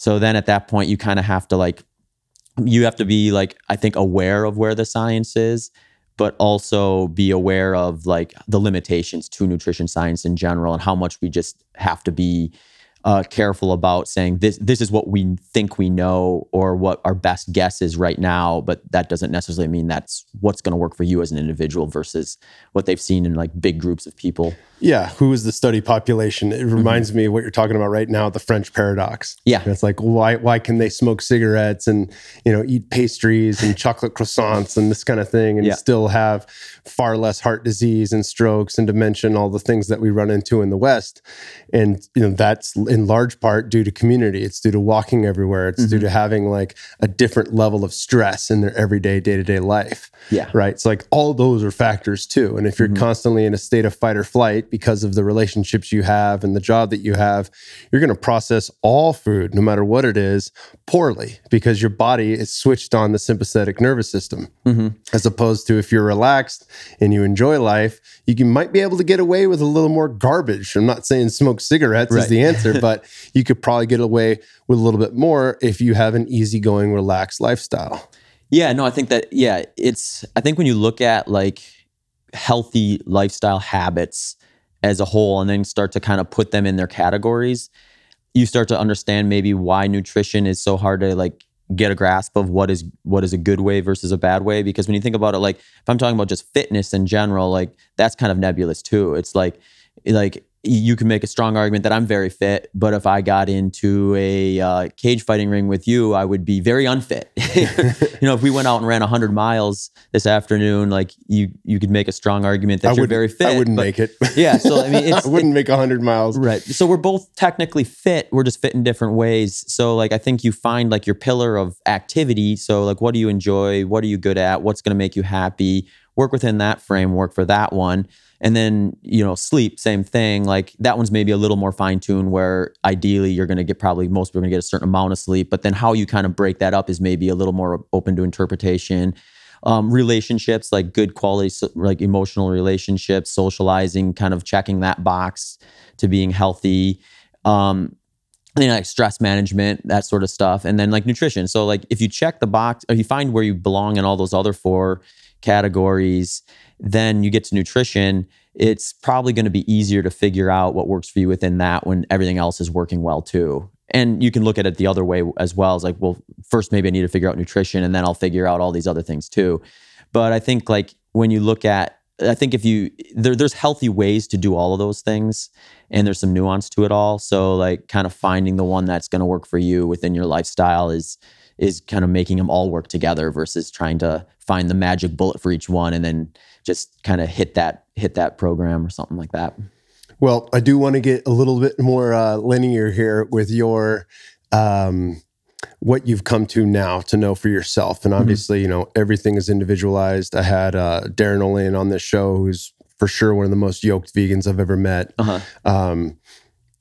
so then at that point you kind of have to like you have to be like i think aware of where the science is but also be aware of like the limitations to nutrition science in general and how much we just have to be uh, careful about saying this this is what we think we know or what our best guess is right now, but that doesn't necessarily mean that's what's going to work for you as an individual versus what they've seen in like big groups of people. Yeah, who is the study population? It reminds mm-hmm. me of what you're talking about right now, the French paradox. Yeah, it's like why why can they smoke cigarettes and you know eat pastries and chocolate croissants and this kind of thing and yeah. still have far less heart disease and strokes and dementia and all the things that we run into in the West, and you know that's in large part due to community. It's due to walking everywhere. It's mm-hmm. due to having like a different level of stress in their everyday day to day life. Yeah, right. It's so like all those are factors too. And if you're mm-hmm. constantly in a state of fight or flight because of the relationships you have and the job that you have, you're going to process all food, no matter what it is, poorly because your body is switched on the sympathetic nervous system. Mm-hmm. As opposed to if you're relaxed and you enjoy life, you can, might be able to get away with a little more garbage. I'm not saying smoke cigarettes right. is the answer, but you could probably get away with a little bit more if you have an easygoing, relaxed lifestyle. Yeah, no, I think that, yeah, it's, I think when you look at like healthy lifestyle habits, as a whole and then start to kind of put them in their categories, you start to understand maybe why nutrition is so hard to like get a grasp of what is what is a good way versus a bad way. Because when you think about it like if i'm talking about just fitness in general like that's kind of nebulous too. It's like like you can make a strong argument that I'm very fit, but if I got into a uh, cage fighting ring with you, I would be very unfit. you know, if we went out and ran 100 miles this afternoon, like you, you could make a strong argument that I you're very fit. I wouldn't but, make it. yeah, so I mean, I wouldn't make 100 miles. Right. So we're both technically fit. We're just fit in different ways. So like, I think you find like your pillar of activity. So like, what do you enjoy? What are you good at? What's going to make you happy? Work within that framework for that one and then, you know, sleep, same thing. Like that one's maybe a little more fine tuned where ideally you're going to get probably most people are going to get a certain amount of sleep. But then how you kind of break that up is maybe a little more open to interpretation. Um, relationships, like good quality, like emotional relationships, socializing, kind of checking that box to being healthy. Um, you know, like stress management, that sort of stuff. And then like nutrition. So like if you check the box or you find where you belong in all those other four categories, then you get to nutrition, it's probably going to be easier to figure out what works for you within that when everything else is working well too. And you can look at it the other way as well. As like, well, first maybe I need to figure out nutrition and then I'll figure out all these other things too. But I think like when you look at I think if you there, there's healthy ways to do all of those things and there's some nuance to it all. So like kind of finding the one that's going to work for you within your lifestyle is is kind of making them all work together versus trying to find the magic bullet for each one and then just kind of hit that hit that program or something like that. Well, I do want to get a little bit more uh, linear here with your um, what you've come to now to know for yourself, and obviously, mm-hmm. you know, everything is individualized. I had uh, Darin Olien on this show, who's for sure one of the most yoked vegans I've ever met. Uh-huh. Um,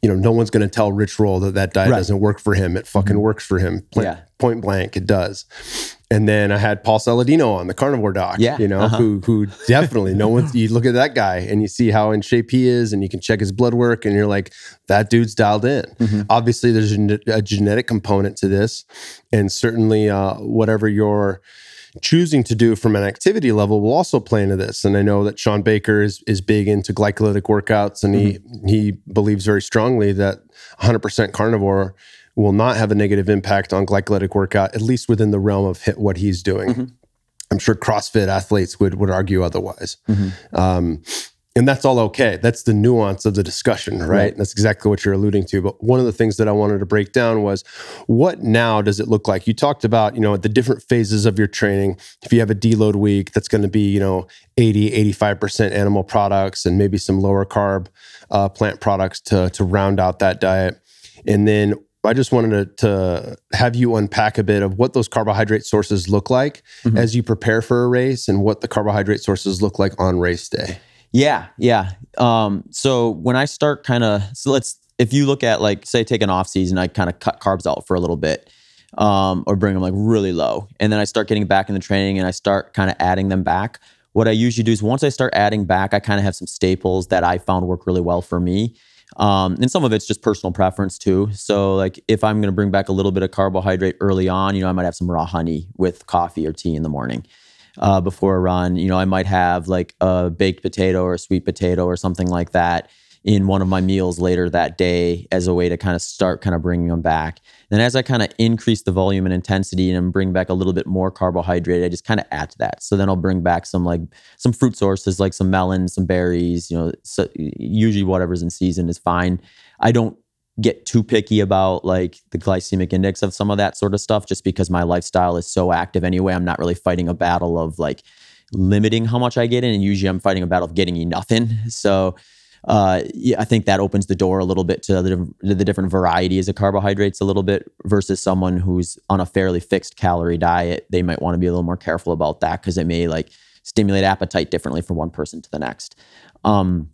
you know, no one's going to tell Rich Roll that that diet right. doesn't work for him. It fucking mm-hmm. works for him. Point, yeah. point blank, it does. And then I had Paul Saladino on the carnivore doc, yeah. you know, uh-huh. who who definitely no one you look at that guy and you see how in shape he is and you can check his blood work and you're like that dude's dialed in. Mm-hmm. Obviously there's a, a, genetic component to this and certainly uh, whatever your choosing to do from an activity level will also play into this. And I know that Shawn Baker is is big into glycolytic workouts, and mm-hmm. he he believes very strongly that 100% carnivore will not have a negative impact on glycolytic workout, at least within the realm of what he's doing. Mm-hmm. I'm sure CrossFit athletes would would argue otherwise. Mm-hmm. Um, and that's all okay. That's the nuance of the discussion, right? right? That's exactly what you're alluding to. But one of the things that I wanted to break down was what now does it look like? You talked about, you know, the different phases of your training. If you have a deload week, that's going to be, you know, 80, 85% animal products and maybe some lower carb uh, plant products to, to round out that diet. And then I just wanted to, to, have you unpack a bit of what those carbohydrate sources look like mm-hmm. as you prepare for a race and what the carbohydrate sources look like on race day. Yeah, yeah. Um, so when I start kind of, so let's, if you look at like, say, take an off season, I kind of cut carbs out for a little bit, um, or bring them like really low, and then I start getting back in the training and I start kind of adding them back. What I usually do is once I start adding back, I kind of have some staples that I found work really well for me. Um, and some of it's just personal preference too. So, like if I'm going to bring back a little bit of carbohydrate early on, you know, I might have some raw honey with coffee or tea in the morning uh, before a run. You know, I might have like a baked potato or a sweet potato or something like that in one of my meals later that day as a way to kind of start kind of bringing them back. Then as I kind of increase the volume and intensity and bring back a little bit more carbohydrate, I just kind of add to that. So then I'll bring back some like some fruit sources like some melons, some berries, you know, so usually whatever's in season is fine. I don't get too picky about like the glycemic index of some of that sort of stuff just because my lifestyle is so active anyway. I'm not really fighting a battle of like limiting how much I get in. And usually I'm fighting a battle of getting enough in. So uh, yeah, I think that opens the door a little bit to the, the different varieties of carbohydrates a little bit versus someone who's on a fairly fixed calorie diet. They might want to be a little more careful about that because it may like stimulate appetite differently from one person to the next. Um,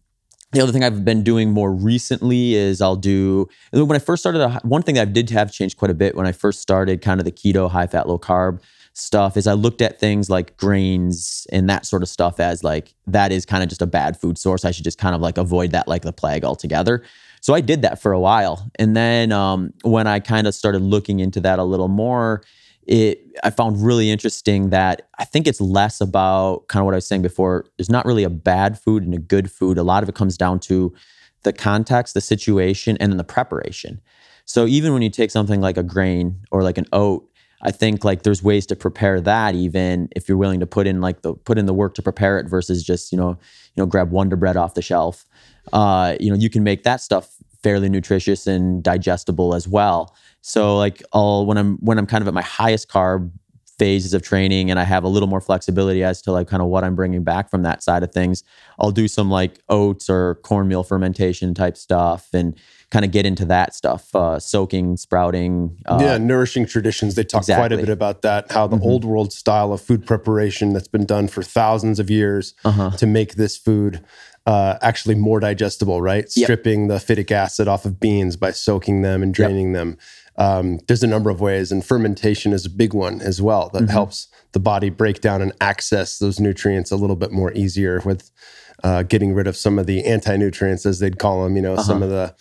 the other thing I've been doing more recently is I'll do when I first started. One thing that I did have changed quite a bit when I first started, kind of the keto, high fat, low carb stuff, is I looked at things like grains and that sort of stuff as like that is kind of just a bad food source. I should just kind of like avoid that like the plague altogether. So I did that for a while, and then um, when I kind of started looking into that a little more, it I found really interesting that I think it's less about kind of what I was saying before. There's not really a bad food and a good food. A lot of it comes down to the context, the situation, and then the preparation. So even when you take something like a grain or like an oat, I think like there's ways to prepare that even if you're willing to put in like the put in the work to prepare it versus just you know you know grab Wonder Bread off the shelf. Uh, you know you can make that stuff fairly nutritious and digestible as well. So like I'll when I'm when I'm kind of at my highest carb phases of training and I have a little more flexibility as to like kind of what I'm bringing back from that side of things, I'll do some like oats or cornmeal fermentation type stuff and kind of get into that stuff, uh, soaking, sprouting. Uh, yeah, nourishing traditions. They talk exactly. quite a bit about that, how the mm-hmm. old world style of food preparation that's been done for thousands of years uh-huh. to make this food uh, actually more digestible, right? Yep. Stripping the phytic acid off of beans by soaking them and draining yep. them. Um, there's a number of ways, and fermentation is a big one as well that mm-hmm. helps the body break down and access those nutrients a little bit more easier with uh, getting rid of some of the anti-nutrients, as they'd call them. You know, uh-huh. some of the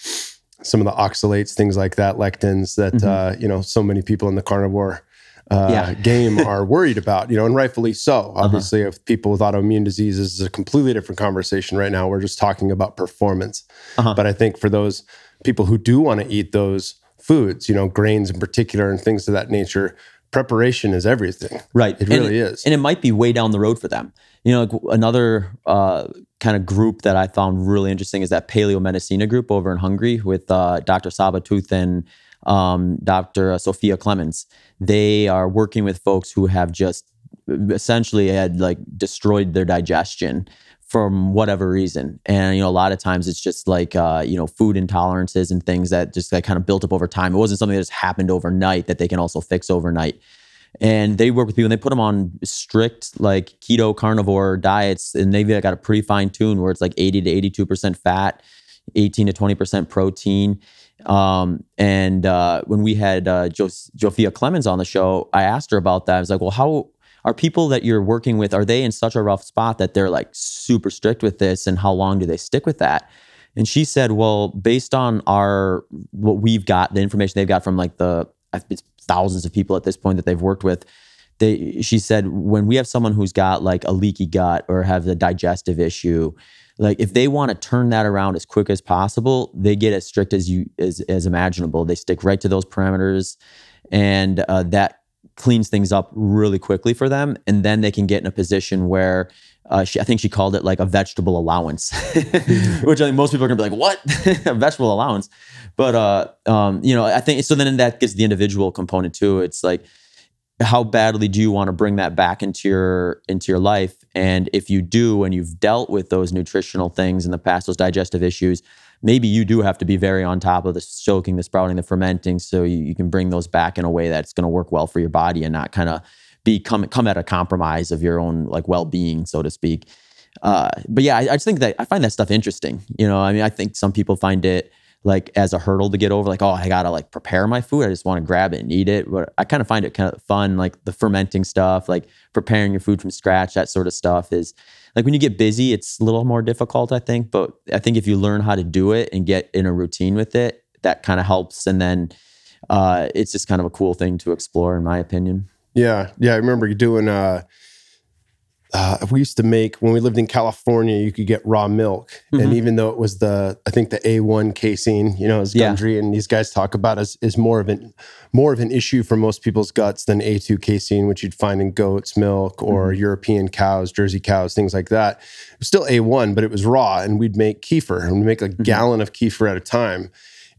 some of the oxalates, things like that, lectins that mm-hmm. uh, you know so many people in the carnivore uh, yeah. game are worried about, you know, and rightfully so. Uh-huh. Obviously, uh-huh. if people with autoimmune diseases is a completely different conversation right now. We're just talking about performance. Uh-huh. But I think for those people who do want to eat those foods, you know, grains in particular and things of that nature, preparation is everything. Right. It really it, is. And it might be way down the road for them. You know, like another uh, kind of group that I found really interesting is that Paleo Medicina group over in Hungary with uh, Dr. Csaba Tóth and um, Dr. Zsófia Clemens. They are working with folks who have just essentially had like destroyed their digestion from whatever reason. And you know, a lot of times it's just like uh, you know, food intolerances and things that just like kind of built up over time. It wasn't something that just happened overnight that they can also fix overnight. And they work with people and they put them on strict like keto carnivore diets, and they've got a pretty fine tune where it's like 80 to 82% fat, 18 to 20% protein. Um, and uh, when we had uh, jo- Zsófia Clemens on the show, I asked her about that. I was like, well, how are people that you're working with, are they in such a rough spot that they're like super strict with this? And how long do they stick with that? And she said, well, based on our, what we've got, the information they've got from like the, it's thousands of people at this point that they've worked with, they, she said, when we have someone who's got like a leaky gut or have a digestive issue, like if they want to turn that around as quick as possible, they get as strict as you as as imaginable. They stick right to those parameters, and uh, that cleans things up really quickly for them and then they can get in a position where uh, she, I think she called it like a vegetable allowance, which I think most people are gonna be like, "What? a vegetable allowance?" But uh, um, you know, I think so. Then that gets the individual component too. It's like, how badly do you want to bring that back into your into your life? And if you do, and you've dealt with those nutritional things in the past, those digestive issues, maybe you do have to be very on top of the soaking, the sprouting, the fermenting, so you, you can bring those back in a way that's going to work well for your body and not kind of be come come at a compromise of your own like well being, so to speak. Uh, but yeah, I, I just think that I find that stuff interesting. You know, I mean, I think some people find it like as a hurdle to get over like oh i gotta like prepare my food i just want to grab it and eat it but i kind of find it kind of fun like the fermenting stuff like preparing your food from scratch that sort of stuff is like when you get busy, it's a little more difficult, I think. But I think if you learn how to do it and get in a routine with it, that kind of helps. And then uh, it's just kind of a cool thing to explore, in my opinion. Yeah, yeah. I remember doing. Uh, uh, we used to make when we lived in California. You could get raw milk, mm-hmm. and even though it was the I think the A one casein, you know, as Gundry yeah. and these guys talk about is is more of an more of an issue for most people's guts than A two casein, which you'd find in goats' milk or mm-hmm. European cows, Jersey cows, things like that. It was still A one, but it was raw, and we'd make kefir, and we'd make a mm-hmm. gallon of kefir at a time.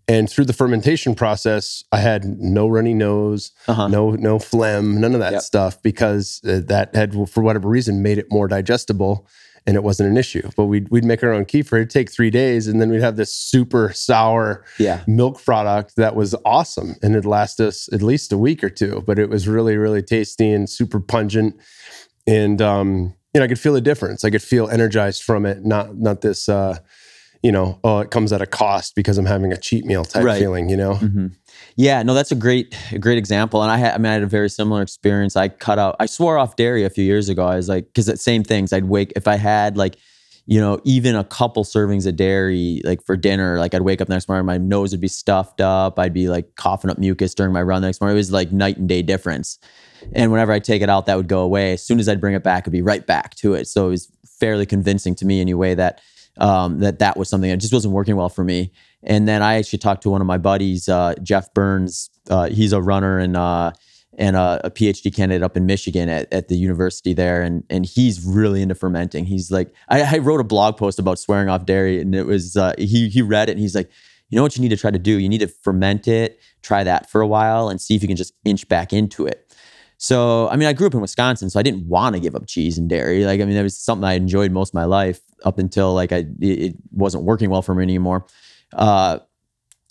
And through the fermentation process, I had no runny nose, uh-huh. no no phlegm, none of that yep. stuff because uh, that had for whatever reason made it more digestible and it wasn't an issue. But we'd we'd make our own kefir. It'd take three days, and then we'd have this super sour yeah. milk product that was awesome, and it'd last us at least a week or two. But it was really really tasty and super pungent, and um, you know I could feel a difference. I could feel energized from it. Not not this. Uh, you know, oh, it comes at a cost because I'm having a cheat meal type right. feeling, you know? Mm-hmm. Yeah, no, that's a great, a great example. And I had, I mean, I had a very similar experience. I cut out, I swore off dairy a few years ago. I was like, because the same things. I'd wake if I had like, you know, even a couple servings of dairy, like for dinner, like I'd wake up the next morning, my nose would be stuffed up. I'd be like coughing up mucus during my run the next morning. It was like night and day difference. And whenever I take it out, that would go away. As soon as I'd bring it back, it'd be right back to it. So it was fairly convincing to me anyway that um, that that was something that just wasn't working well for me. And then I actually talked to one of my buddies, uh, Jeff Burns. Uh, he's a runner and uh, and a, a, PhD candidate up in Michigan at, at the university there, and and he's really into fermenting. He's like, I, I wrote a blog post about swearing off dairy, and it was uh, he he read it and he's like, you know what you need to try to do? You need to ferment it, try that for a while, and see if you can just inch back into it. So, I mean, I grew up in Wisconsin, so I didn't want to give up cheese and dairy. Like, I mean, that was something I enjoyed most of my life up until like I it wasn't working well for me anymore. Uh,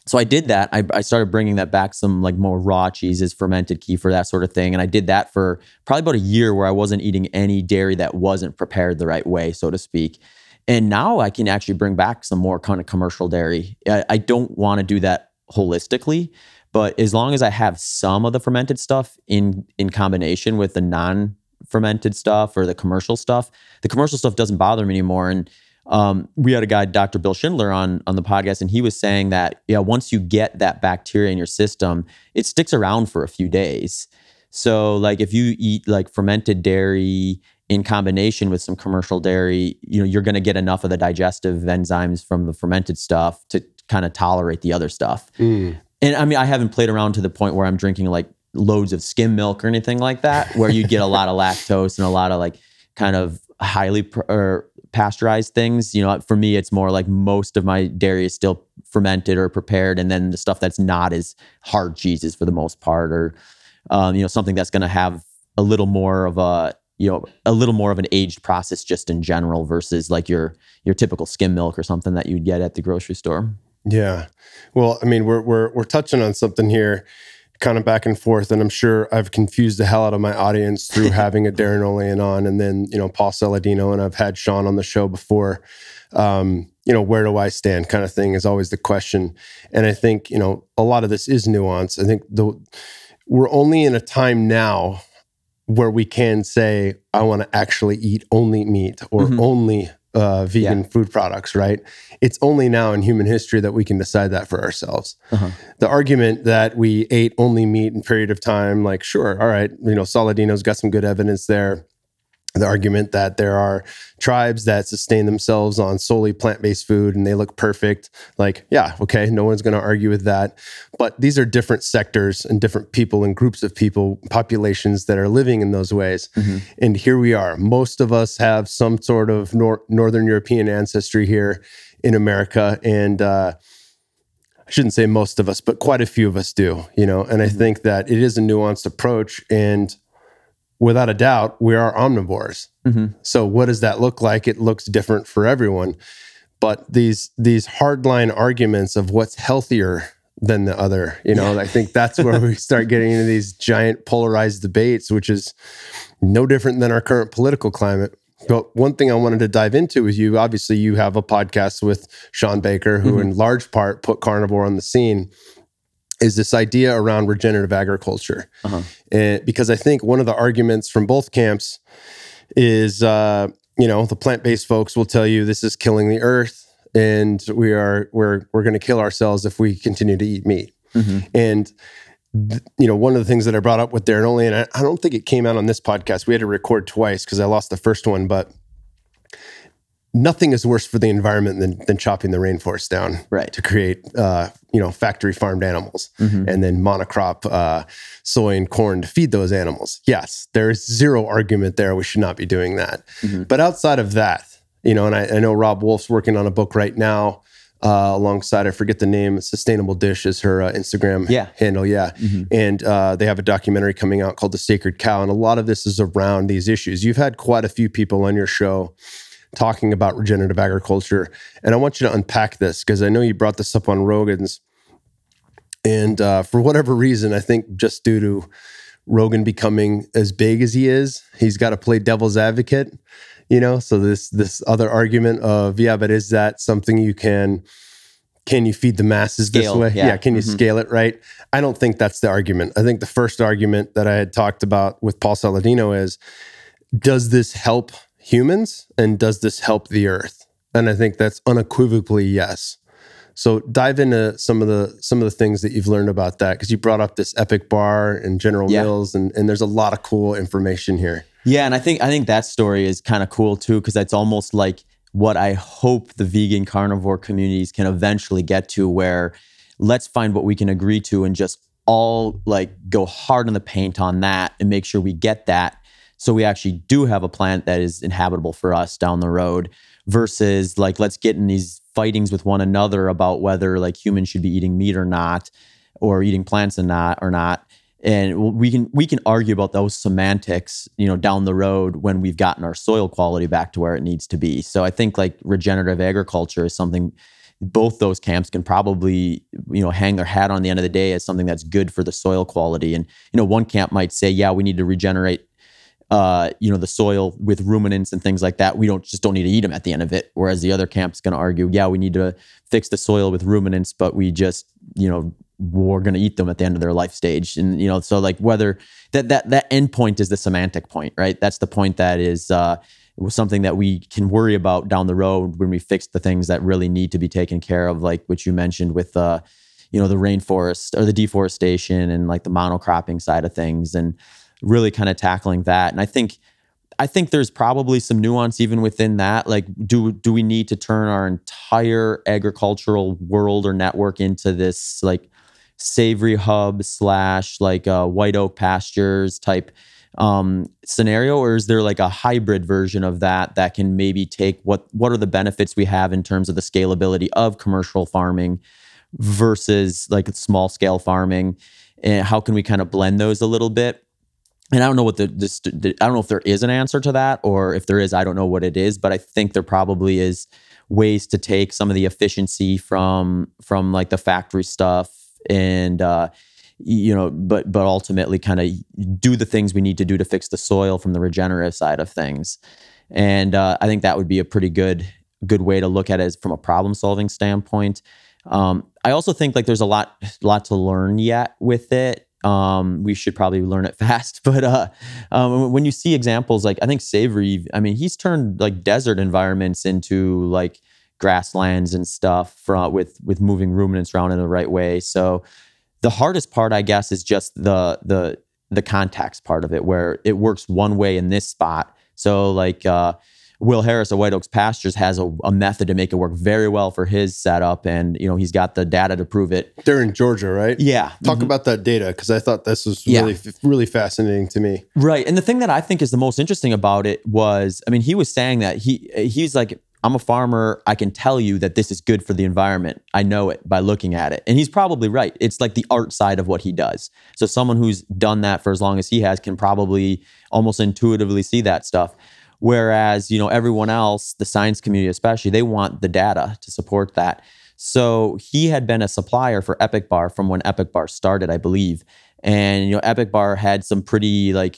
so I did that. I, I, started bringing that back, some like more raw cheeses, fermented kefir, that sort of thing. And I did that for probably about a year where I wasn't eating any dairy that wasn't prepared the right way, so to speak. And now I can actually bring back some more kind of commercial dairy. I, I don't want to do that holistically, but as long as I have some of the fermented stuff in in combination with the non fermented stuff or the commercial stuff, the commercial stuff doesn't bother me anymore. And um, we had a guy, Dr. Bill Schindler, on on the podcast, and he was saying that yeah, once you get that bacteria in your system, it sticks around for a few days. So like if you eat like fermented dairy in combination with some commercial dairy, you know, you're going to get enough of the digestive enzymes from the fermented stuff to kind of tolerate the other stuff. Mm and I mean, I haven't played around to the point where I'm drinking like loads of skim milk or anything like that, where you get a lot of lactose and a lot of like kind of highly pr- or pasteurized things. You know, for me, it's more like most of my dairy is still fermented or prepared, and then the stuff that's not as hard cheeses for the most part, or um, you know something that's going to have a little more of a you know a little more of an aged process just in general versus like your your typical skim milk or something that you'd get at the grocery store. Yeah. Well, I mean, we're we're we're touching on something here, kind of back and forth, and I'm sure I've confused the hell out of my audience through having a Darin Olien on, and then you know Paul Saladino, and I've had Shawn on the show before. Um, you know, where do I stand? Kind of thing is always the question, and I think you know a lot of this is nuance. I think the we're only in a time now where we can say, I want to actually eat only meat or mm-hmm. only uh, vegan yeah. food products, right? It's only now in human history that we can decide that for ourselves. Uh-huh. The argument that we ate only meat in period of time, like, sure, all right, you know, Saladino's got some good evidence there the argument that there are tribes that sustain themselves on solely plant-based food and they look perfect like yeah okay no one's going to argue with that but these are different sectors and different people and groups of people populations that are living in those ways mm-hmm. and here we are most of us have some sort of nor- northern european ancestry here in america and uh, I shouldn't say most of us, but quite a few of us do, you know. And I mm-hmm. think that it is a nuanced approach. And without a doubt, we are omnivores. Mm-hmm. So what does that look like? It looks different for everyone. But these these hardline arguments of what's healthier than the other, you know, yeah. I think that's where we start getting into these giant polarized debates, which is no different than our current political climate. But one thing I wanted to dive into with you, obviously, you have a podcast with Shawn Baker, who mm-hmm. in large part put carnivore on the scene is this idea around regenerative agriculture. Uh-huh. And because I think one of the arguments from both camps is, uh, you know, the plant-based folks will tell you this is killing the earth and we are we're we're going to kill ourselves if we continue to eat meat. Mm-hmm. And th- you know, one of the things that I brought up with Darren Ole, and I, I don't think it came out on this podcast. We had to record twice because I lost the first one, but nothing is worse for the environment than, than chopping the rainforest down right. to create uh, you know factory farmed animals mm-hmm. and then monocrop uh, soy and corn to feed those animals yes there's zero argument there we should not be doing that mm-hmm. but outside of that you know and I, I, know Robb Wolf's working on a book right now uh, alongside i forget the name sustainable dish is her uh, instagram yeah. handle yeah mm-hmm. and uh, they have a documentary coming out called the sacred cow and a lot of this is around these issues you've had quite a few people on your show talking about regenerative agriculture. And I want you to unpack this because I know you brought this up on Rogan's. And uh, for whatever reason, I think just due to Rogan becoming as big as he is, he's got to play devil's advocate. You know, so this this other argument of yeah, but is that something you can can you feed the masses scale, this way? Yeah, yeah can you mm-hmm. scale it right? I don't think that's the argument. I think the first argument that I had talked about with Paul Saladino is does this help humans and does this help the earth? And I think that's unequivocally yes. So dive into some of the some of the things that you've learned about that because you brought up this Epic Bar and General yeah. Mills and, and there's a lot of cool information here. Yeah, and I think I think that story is kind of cool too because that's almost like what I hope the vegan carnivore communities can eventually get to where let's find what we can agree to and just all like go hard in the paint on that and make sure we get that so we actually do have a plant that is inhabitable for us down the road versus like let's get in these fightings with one another about whether like humans should be eating meat or not or eating plants and not or not. And we can we can argue about those semantics you know down the road when we've gotten our soil quality back to where it needs to be. So i think like regenerative agriculture is something both those camps can probably you know hang their hat on the end of the day as something that's good for the soil quality. And you know one camp might say yeah we need to regenerate uh, you know, the soil with ruminants and things like that. We don't just don't need to eat them at the end of it. Whereas the other camp's going to argue, yeah, we need to fix the soil with ruminants, but we just, you know, we're going to eat them at the end of their life stage. And you know, so like whether that that that end point is the semantic point, right? That's the point that is uh, something that we can worry about down the road when we fix the things that really need to be taken care of, like what you mentioned with. Uh, you know the rainforest or the deforestation and like the monocropping side of things and really kind of tackling that. And I think I think there's probably some nuance even within that. Like, do do we need to turn our entire agricultural world or network into this like savory hub slash like uh, white oak pastures type um, scenario, or is there like a hybrid version of that that can maybe take what what are the benefits we have in terms of the scalability of commercial farming versus like small scale farming, and how can we kind of blend those a little bit? And I don't know what the, this, the I don't know if there is an answer to that, or if there is, I don't know what it is, but I think there probably is ways to take some of the efficiency from from like the factory stuff and uh, you know, but but ultimately kind of do the things we need to do to fix the soil from the regenerative side of things. And uh, I think that would be a pretty good good way to look at it from a problem solving standpoint. Um, I also think like there's a lot lot to learn yet with it. Um, we should probably learn it fast. But uh, um, when you see examples like I think Savory, I mean, he's turned like desert environments into like grasslands and stuff from with with moving ruminants around in the right way. So the hardest part, I guess, is just the the the context part of it, where it works one way in this spot. So like uh, Will Harris of White Oaks Pastures has a, a, method to make it work very well for his setup, and you know he's got the data to prove it. They're in Georgia, right? Yeah. Talk mm-hmm. about that data because I thought this was really yeah. really fascinating to me. Right, and the thing that I think is the most interesting about it was, I mean, he was saying that he he's like I'm a farmer. I can tell you that this is good for the environment. I know it by looking at it. And he's probably right. It's like the art side of what he does. So someone who's done that for as long as he has can probably almost intuitively see that stuff. Whereas, you know, everyone else, the science community especially, they want the data to support that. So he had been a supplier for Epic Bar from when Epic Bar started, I believe. And you know epic bar had some pretty like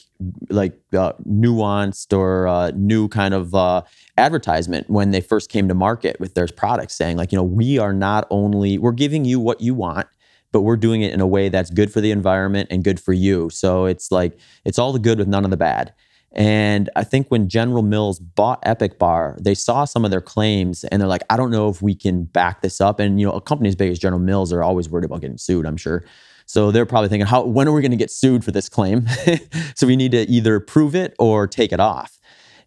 like uh, nuanced or uh, new kind of uh, advertisement when they first came to market with their products saying like you know we are not only we're giving you what you want but we're doing it in a way that's good for the environment and good for you. So it's like it's all the good with none of the bad and I think when General Mills bought Epic Bar, they saw some of their claims and they're like, I don't know if we can back this up. And, you know, a company as big as General Mills are always worried about getting sued, I'm sure. So they're probably thinking, how when are we going to get sued for this claim? so we need to either prove it or take it off.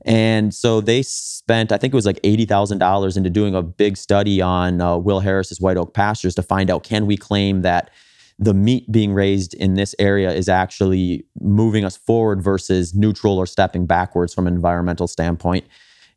And so they spent, I think it was like $80,000 into doing a big study on uh, Will Harris's White Oak pastures to find out can we claim that the meat being raised in this area is actually moving us forward versus neutral or stepping backwards from an environmental standpoint.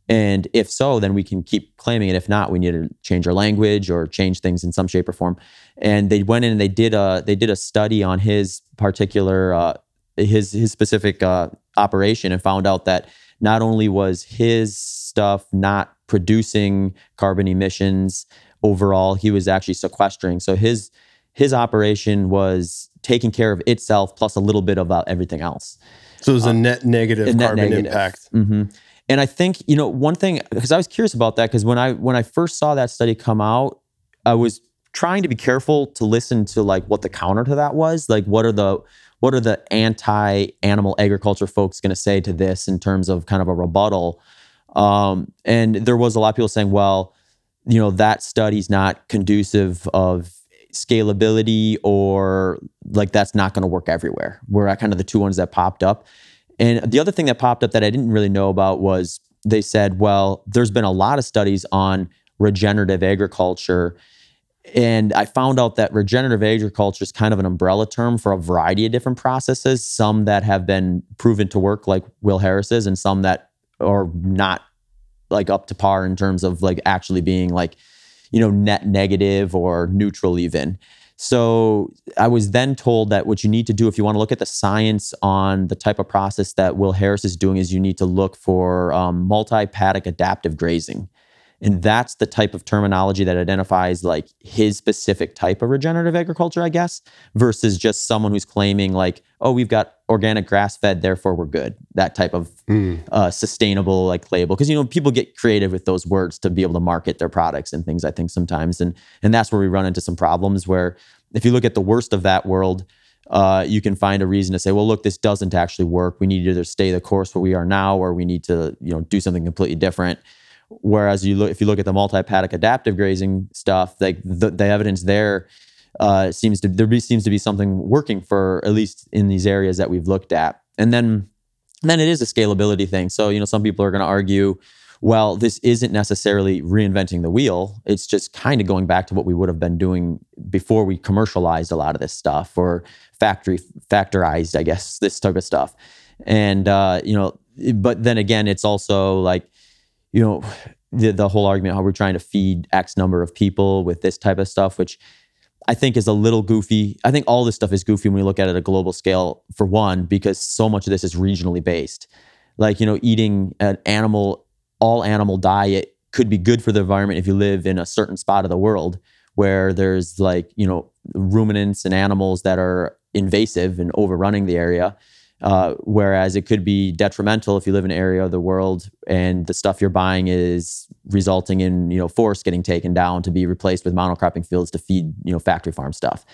And if so, then we can keep claiming it. If not, we need to change our language or change things in some shape or form. And they went in and they did a they did a study on his particular uh, his his specific uh, operation and found out that not only was his stuff not producing carbon emissions overall, he was actually sequestering. So his his operation was taking care of itself plus a little bit about everything else. So it was a um, net negative a net carbon negative. impact. Mm-hmm. And I think you know one thing because I was curious about that because when I when I first saw that study come out, I was trying to be careful to listen to like what the counter to that was. Like what are the what are the anti animal agriculture folks going to say to this in terms of kind of a rebuttal? Um, and there was a lot of people saying, well, you know that study's not conducive of scalability or like that's not going to work everywhere. Were kind of the two ones that popped up. And the other thing that popped up that I didn't really know about was they said, well, there's been a lot of studies on regenerative agriculture. And I found out that regenerative agriculture is kind of an umbrella term for a variety of different processes, some that have been proven to work, like Will Harris's, and some that are not like up to par in terms of like actually being like, you know, net negative or neutral even. So I was then told that what you need to do if you want to look at the science on the type of process that Will Harris is doing is you need to look for um, multi-paddock adaptive grazing. And that's the type of terminology that identifies like his specific type of regenerative agriculture, I guess, versus just someone who's claiming like, oh, we've got organic grass fed, therefore we're good. That type of mm. uh, sustainable like label. Because you know, people get creative with those words to be able to market their products and things, I think sometimes. And and that's where we run into some problems where if you look at the worst of that world, uh, you can find a reason to say, well, look, this doesn't actually work. We need to either stay the course where we are now, or we need to, you know, do something completely different. Whereas you look, if you look at the multi-paddock adaptive grazing stuff, like the, the evidence there uh, seems to there be, seems to be something working for at least in these areas that we've looked at. And then then it is a scalability thing. So you know, some people are going to argue, well, this isn't necessarily reinventing the wheel. It's just kind of going back to what we would have been doing before we commercialized a lot of this stuff or factory factorized, I guess, this type of stuff. and uh, you know, but then again, it's also like, you know, the the whole argument how we're trying to feed X number of people with this type of stuff, which I think is a little goofy. I think all this stuff is goofy when we look at it at a global scale, for one, because so much of this is regionally based. Like, you know, eating an animal, all animal diet could be good for the environment if you live in a certain spot of the world where there's like, you know, ruminants and animals that are invasive and overrunning the area. Uh, whereas it could be detrimental if you live in an area of the world and the stuff you're buying is resulting in you know forests getting taken down to be replaced with monocropping fields to feed you know factory farm stuff,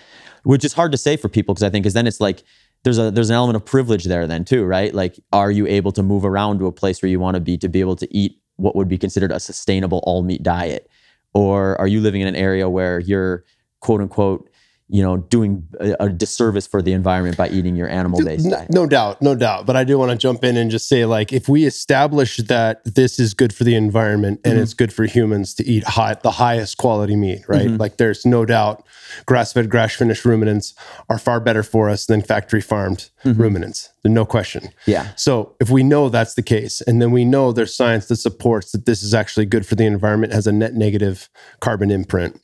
which is hard to say for people because I think because then it's like there's a there's an element of privilege there then too right? Like are you able to move around to a place where you want to be to be able to eat what would be considered a sustainable all meat diet? Or are you living in an area where you're quote unquote you know, doing a, a disservice for the environment by eating your animal based no, diet. No doubt, no doubt. But I do want to jump in and just say, like, if we establish that this is good for the environment and mm-hmm. it's good for humans to eat high, the highest quality meat, right? Mm-hmm. Like, there's no doubt grass fed, grass finished ruminants are far better for us than factory farmed mm-hmm. ruminants. There's no question. Yeah. So if we know that's the case, and then we know there's science that supports that this is actually good for the environment, has a net negative carbon imprint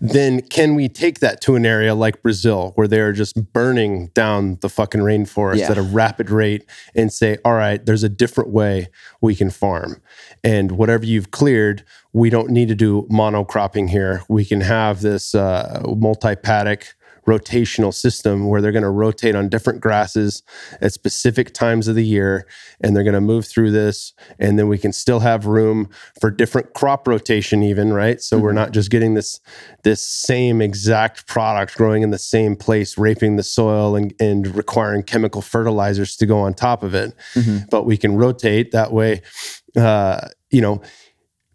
then can we take that to an area like Brazil where they're just burning down the fucking rainforest yeah. at a rapid rate and say, all right, there's a different way we can farm. And whatever you've cleared, we don't need to do monocropping here. We can have this uh, multi paddock rotational system where they're going to rotate on different grasses at specific times of the year and they're going to move through this and then we can still have room for different crop rotation even right so mm-hmm. we're not just getting this this same exact product growing in the same place raping the soil and, and requiring chemical fertilizers to go on top of it mm-hmm. but we can rotate that way uh, you know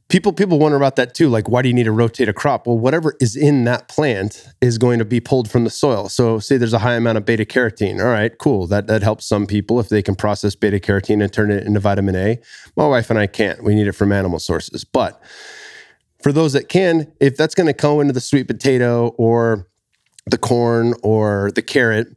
people people wonder about that too like why do you need to rotate a crop? Well whatever is in that plant is going to be pulled from the soil. So say there's a high amount of beta carotene all right cool. That that helps some people if they can process beta carotene and turn it into vitamin a. My wife and i can't. We need it from animal sources. But for those that can if that's going to go into the sweet potato or the corn or the carrot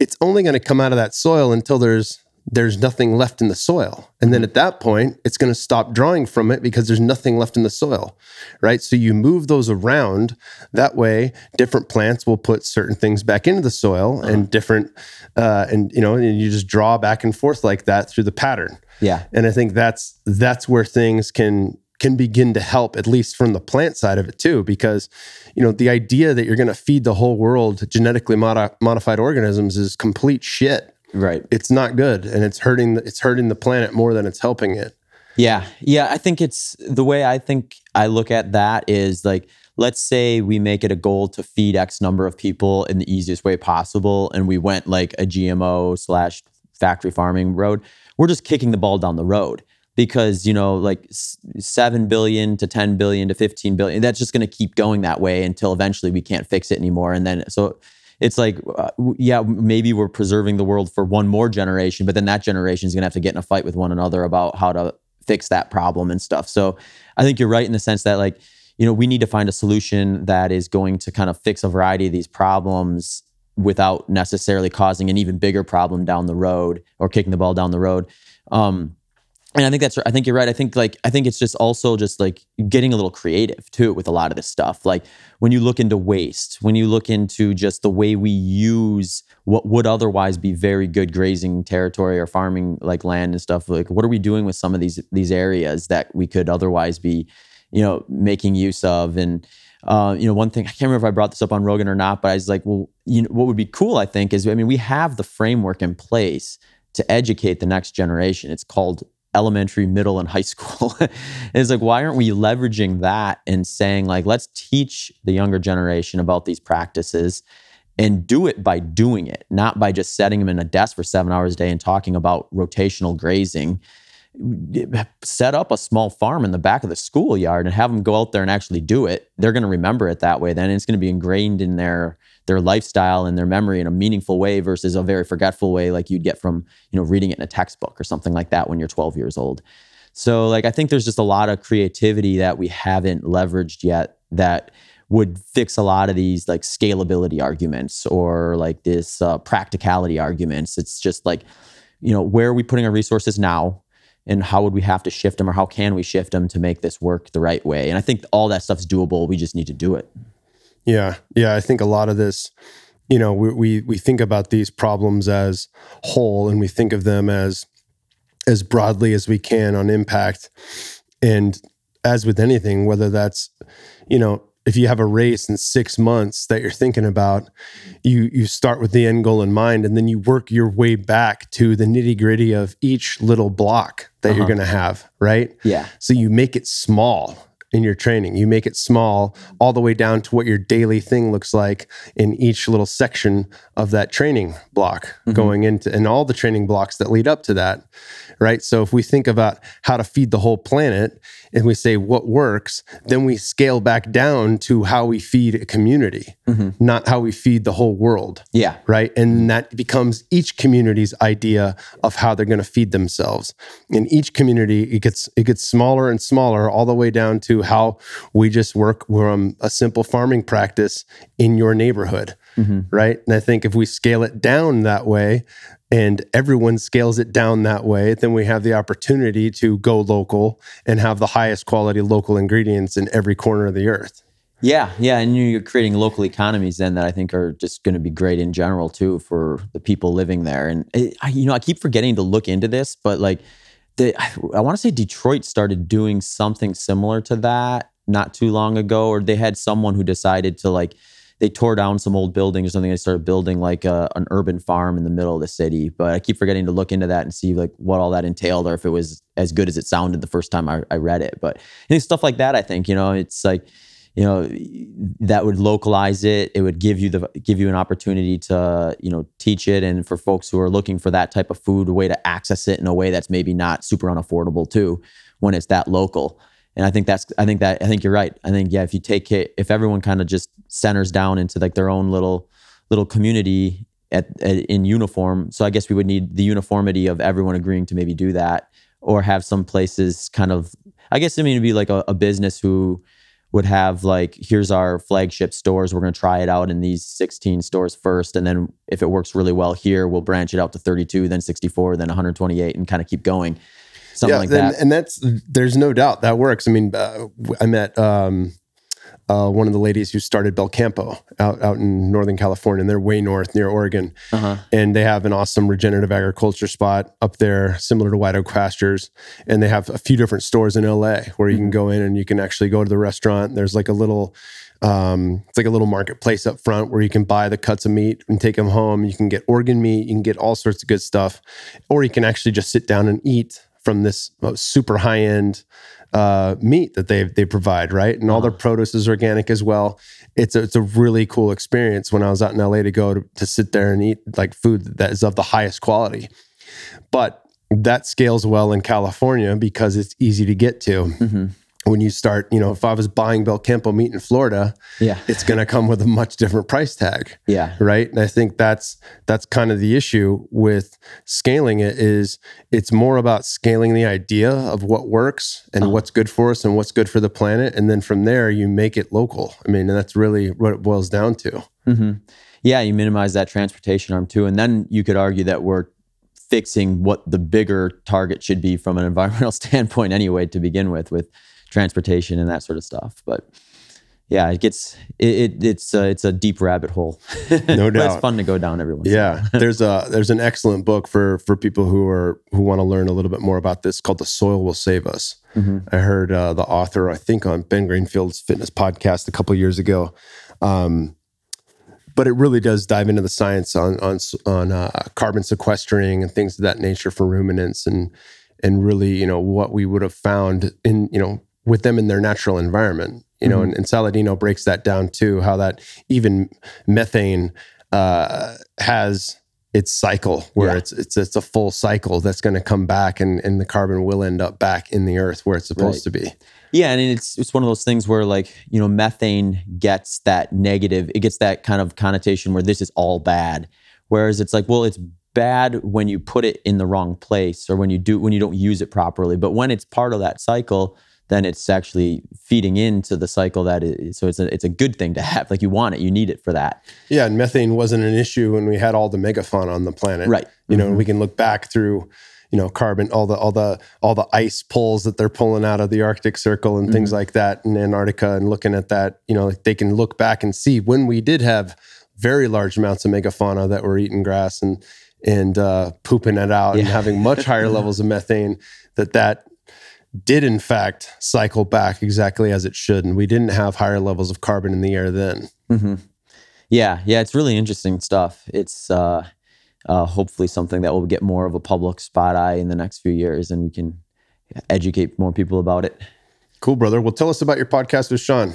it's only going to come out of that soil until there's there's nothing left in the soil. And then mm-hmm. at that point, it's going to stop drawing from it because there's nothing left in the soil, right? So you move those around. That way, different plants will put certain things back into the soil uh-huh. and different, uh, and you know, and you just draw back and forth like that through the pattern. Yeah. And I think that's that's where things can can begin to help at least from the plant side of it too because you know the idea that you're going to feed the whole world genetically modi- modified organisms is complete shit Right. It's not good and it's hurting it's hurting the planet more than it's helping it. Yeah. Yeah, I think it's the way I think I look at that is like let's say we make it a goal to feed X number of people in the easiest way possible and we went like a GMO slash factory farming road. We're just kicking the ball down the road because you know like 7 billion to 10 billion to 15 billion that's just going to keep going that way until eventually we can't fix it anymore and then so it's like, uh, yeah, maybe we're preserving the world for one more generation, but then that generation is going to have to get in a fight with one another about how to fix that problem and stuff. So I think you're right in the sense that, like, you know, we need to find a solution that is going to kind of fix a variety of these problems without necessarily causing an even bigger problem down the road or kicking the ball down the road. Um, and I think that's I think you're right. I think like I think it's just also just like getting a little creative too with a lot of this stuff. Like when you look into waste, when you look into just the way we use what would otherwise be very good grazing territory or farming like land and stuff, like what are we doing with some of these these areas that we could otherwise be, you know, making use of and uh, you know, one thing I can't remember if I brought this up on Rogan or not, but I was like, well, you know, what would be cool, I think, is I mean, we have the framework in place to educate the next generation. It's called elementary, middle, and high school. it's like, why aren't we leveraging that and saying, like, let's teach the younger generation about these practices and do it by doing it, not by just setting them in a desk for seven hours a day and talking about rotational grazing. Set up a small farm in the back of the schoolyard and have them go out there and actually do it. They're going to remember it that way. Then it's going to be ingrained in their their lifestyle and their memory in a meaningful way versus a very forgetful way like you'd get from you know reading it in a textbook or something like that when you're 12 years old so like i think there's just a lot of creativity that we haven't leveraged yet that would fix a lot of these like scalability arguments or like this uh, practicality arguments it's just like you know, where are we putting our resources now? And how would we have to shift them or how can we shift them to make this work the right way? And I think all that stuff's doable. We just need to do it. Yeah. Yeah. I think a lot of this, you know, we, we, we think about these problems as whole and we think of them as, as broadly as we can on impact. And as with anything, whether that's, you know, if you have a race in six months that you're thinking about, you you start with the end goal in mind, and then you work your way back to the nitty gritty of each little block that uh-huh. you're going to have, right? Yeah. So you make it small in your training. You make it small all the way down to what your daily thing looks like in each little section of that training block mm-hmm. going into and all the training blocks that lead up to that. Right. So if we think about how to feed the whole planet and we say what works, then we scale back down to how we feed a community, mm-hmm. not how we feed the whole world. Yeah. Right. And that becomes each community's idea of how they're going to feed themselves. In each community, it gets it gets smaller and smaller all the way down to how we just work from a simple farming practice in your neighborhood. Mm-hmm. Right. And I think if we scale it down that way and everyone scales it down that way, then we have the opportunity to go local and have the highest quality local ingredients in every corner of the earth. Yeah, yeah, and you're creating local economies then that I think are just going to be great in general too for the people living there. And it, I, you know, I keep forgetting to look into this, but like I, want to say Detroit started doing something similar to that not too long ago, or they had someone who decided to like they tore down some old buildings or something. They started building like a, an urban farm in the middle of the city. But I keep forgetting to look into that and see like what all that entailed, or if it was as good as it sounded the first time I, I read it. But stuff like that, I think you know, it's like you know that would localize it. It would give you the give you an opportunity to you know teach it. And for folks who are looking for that type of food a way to access it in a way that's maybe not super unaffordable too when it's that local. And i think that's i think that i think you're right. I think yeah if you take it if everyone kind of just centers down into like their own little little community at, at, in uniform so i guess we would need the uniformity of everyone agreeing to maybe do that or have some places kind of i guess i mean it'd be like a, a business who would have like here's our flagship stores we're going to try it out in these 16 stores first and then if it works really well here we'll branch it out to 32 then 64 then 128 and kind of keep going. Something yeah, like that. and that's there's no doubt that works. I mean uh, i met um, uh, one of the ladies who started Belcampo out, out in Northern California, and they're way north near Oregon. Uh-huh. And they have an awesome regenerative agriculture spot up there, similar to White Oak Pastures. And they have a few different stores in LA where you mm-hmm. can go in and you can actually go to the restaurant. There's like a little, um, it's like a little marketplace up front where you can buy the cuts of meat and take them home. You can get organ meat, you can get all sorts of good stuff, or you can actually just sit down and eat from this uh, super high end uh, meat that they they provide, right? And all their produce is organic as well. It's a, it's a really cool experience when I was out in LA to go to, to sit there and eat like food that is of the highest quality. But that scales well in California because it's easy to get to. Mm-hmm when you start, you know, if I was buying Belcampo meat in Florida, yeah, it's going to come with a much different price tag. Yeah. Right. And I think that's, that's kind of the issue with scaling it is it's more about scaling the idea of what works and uh-huh. what's good for us and what's good for the planet. And then from there you make it local. I mean, and that's really what it boils down to. Mm-hmm. Yeah. You minimize that transportation arm too. And then you could argue that we're fixing what the bigger target should be from an environmental standpoint anyway, to begin with, with, transportation and that sort of stuff. But yeah, it gets it, it it's uh, it's a deep rabbit hole. No doubt, it's fun to go down every once. Yeah, there's a there's an excellent book for for people who are who want to learn a little bit more about this called "The Soil Will Save Us." Mm-hmm. I heard uh, the author, I think, on Ben Greenfield's fitness podcast a couple years ago. Um, but it really does dive into the science on on on uh, carbon sequestering and things of that nature for ruminants and and really you know what we would have found in you know with them in their natural environment you know mm-hmm. and, and, saladino breaks that down too how that even methane uh, has its cycle where yeah. it's it's it's a full cycle that's going to come back and and the carbon will end up back in the earth where it's supposed right. to be yeah and it's it's one of those things where like you know methane gets that negative it gets that kind of connotation where this is all bad whereas it's like well it's bad when you put it in the wrong place or when you do when you don't use it properly but when it's part of that cycle then it's actually feeding into the cycle that is so it's a it's a good thing to have like you want it you need it for that Yeah, and methane wasn't an issue when we had all the megafauna on the planet. Right. You know, and we can look back through, you know, carbon, all the all the all the ice pulls that they're pulling out of the Arctic Circle and things like that in Antarctica and looking at that, you know, they can look back and see when we did have very large amounts of megafauna that were eating grass and and uh, pooping it out and having much higher levels of methane that that did in fact cycle back exactly as it should and we didn't have higher levels of carbon in the air then hmm Yeah, yeah, it's really interesting stuff. It's uh, uh, hopefully something that will get more of a public spot eye in the next few years, and we can educate more people about it. Cool, brother. Well, tell us about your podcast with Shawn.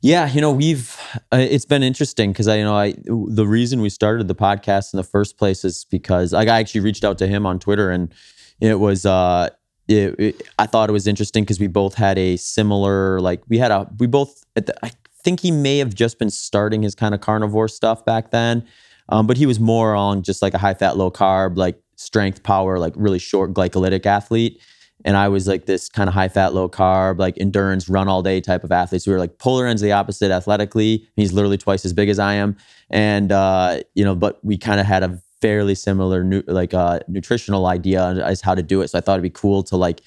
Yeah, you know, we've uh, it's been interesting because I you know I the reason we started the podcast in the first place is because like, I actually reached out to him on Twitter and it was uh it, it- I thought it was interesting because we both had a similar like we had a we both the, I think he may have just been starting his kind of carnivore stuff back then, um, but he was more on just like a high fat low carb like strength power like really short glycolytic athlete and I was like this kind of high fat, low carb, like endurance, run all day type of athlete. So we were like polar ends of the opposite athletically. He's literally twice as big as I am, and uh, you know, but we kind of had a fairly similar nu- like uh, nutritional idea as how to do it. So I thought it'd be cool to like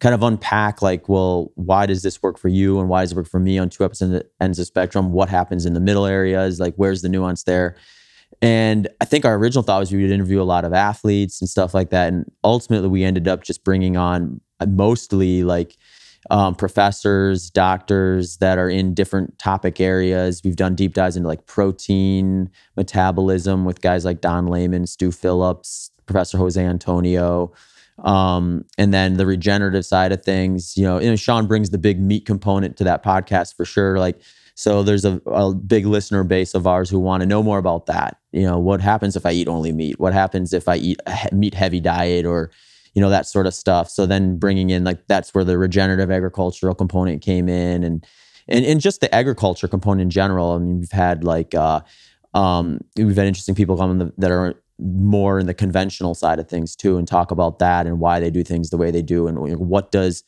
kind of unpack like, well, why does this work for you and why does it work for me on two of ends of spectrum? What happens in the middle areas? Like, where's the nuance there? And I think our original thought was we would interview a lot of athletes and stuff like that. And ultimately, we ended up just bringing on mostly like um, professors, doctors that are in different topic areas. We've done deep dives into like protein metabolism with guys like Don Layman, Stu Phillips, Professor Jose Antonio. Um, and then the regenerative side of things, you know, you know, Shawn brings the big meat component to that podcast for sure. Like, so there's a, a big listener base of ours who want to know more about that. You know, what happens if I eat only meat? What happens if I eat a meat heavy diet or, you know, that sort of stuff. So then bringing in like that's where the regenerative agricultural component came in and and, and just the agriculture component in general. I mean, we've had like uh um we've had interesting people come in the, that are more in the conventional side of things too and talk about that and why they do things the way they do and what does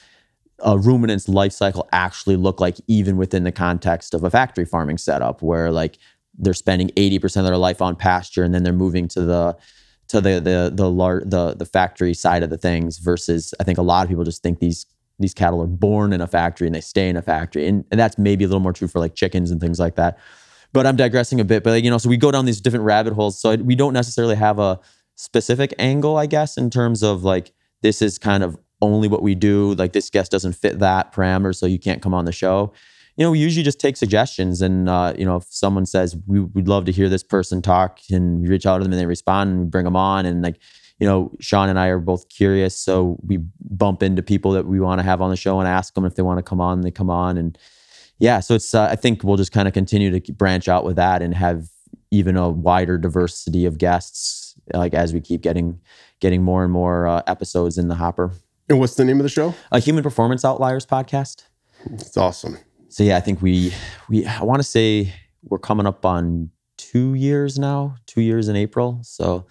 a ruminant's life cycle actually look like even within the context of a factory farming setup where like they're spending 80% of their life on pasture and then they're moving to the to the the the lar- the the factory side of the things versus I think a lot of people just think these these cattle are born in a factory and they stay in a factory. And, and that's maybe a little more true for like chickens and things like that. But I'm digressing a bit but like, you know so we go down these different rabbit holes. So we don't necessarily have a specific angle I guess in terms of like this is kind of only what we do. Like this guest doesn't fit that parameter so you can't come on the show you know we usually just take suggestions and uh, you know if someone says we, we'd love to hear this person talk and we reach out to them and they respond and we bring them on and like you know shawn and i are both curious so we bump into people that we want to have on the show and ask them if they want to come on they come on and yeah so it's uh, i think we'll just kind of continue to branch out with that and have even a wider diversity of guests like as we keep getting getting more and more uh, episodes in the hopper And what's the name of the show? a human performance outliers podcast It's awesome. So yeah, I think we we I want to say we're coming up on two years now, two years in April. So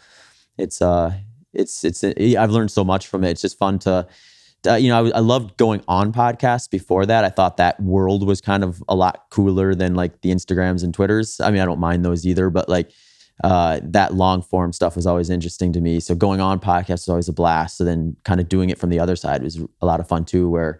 it's uh it's it's I've learned so much from it. It's just fun to. Uh, you know, I, I loved going on podcasts before that. I thought that world was kind of a lot cooler than like the Instagrams and Twitters. I mean, I don't mind those either, but like uh, that long form stuff was always interesting to me. So going on podcasts was always a blast. So then kind of doing it from the other side was a lot of fun too, where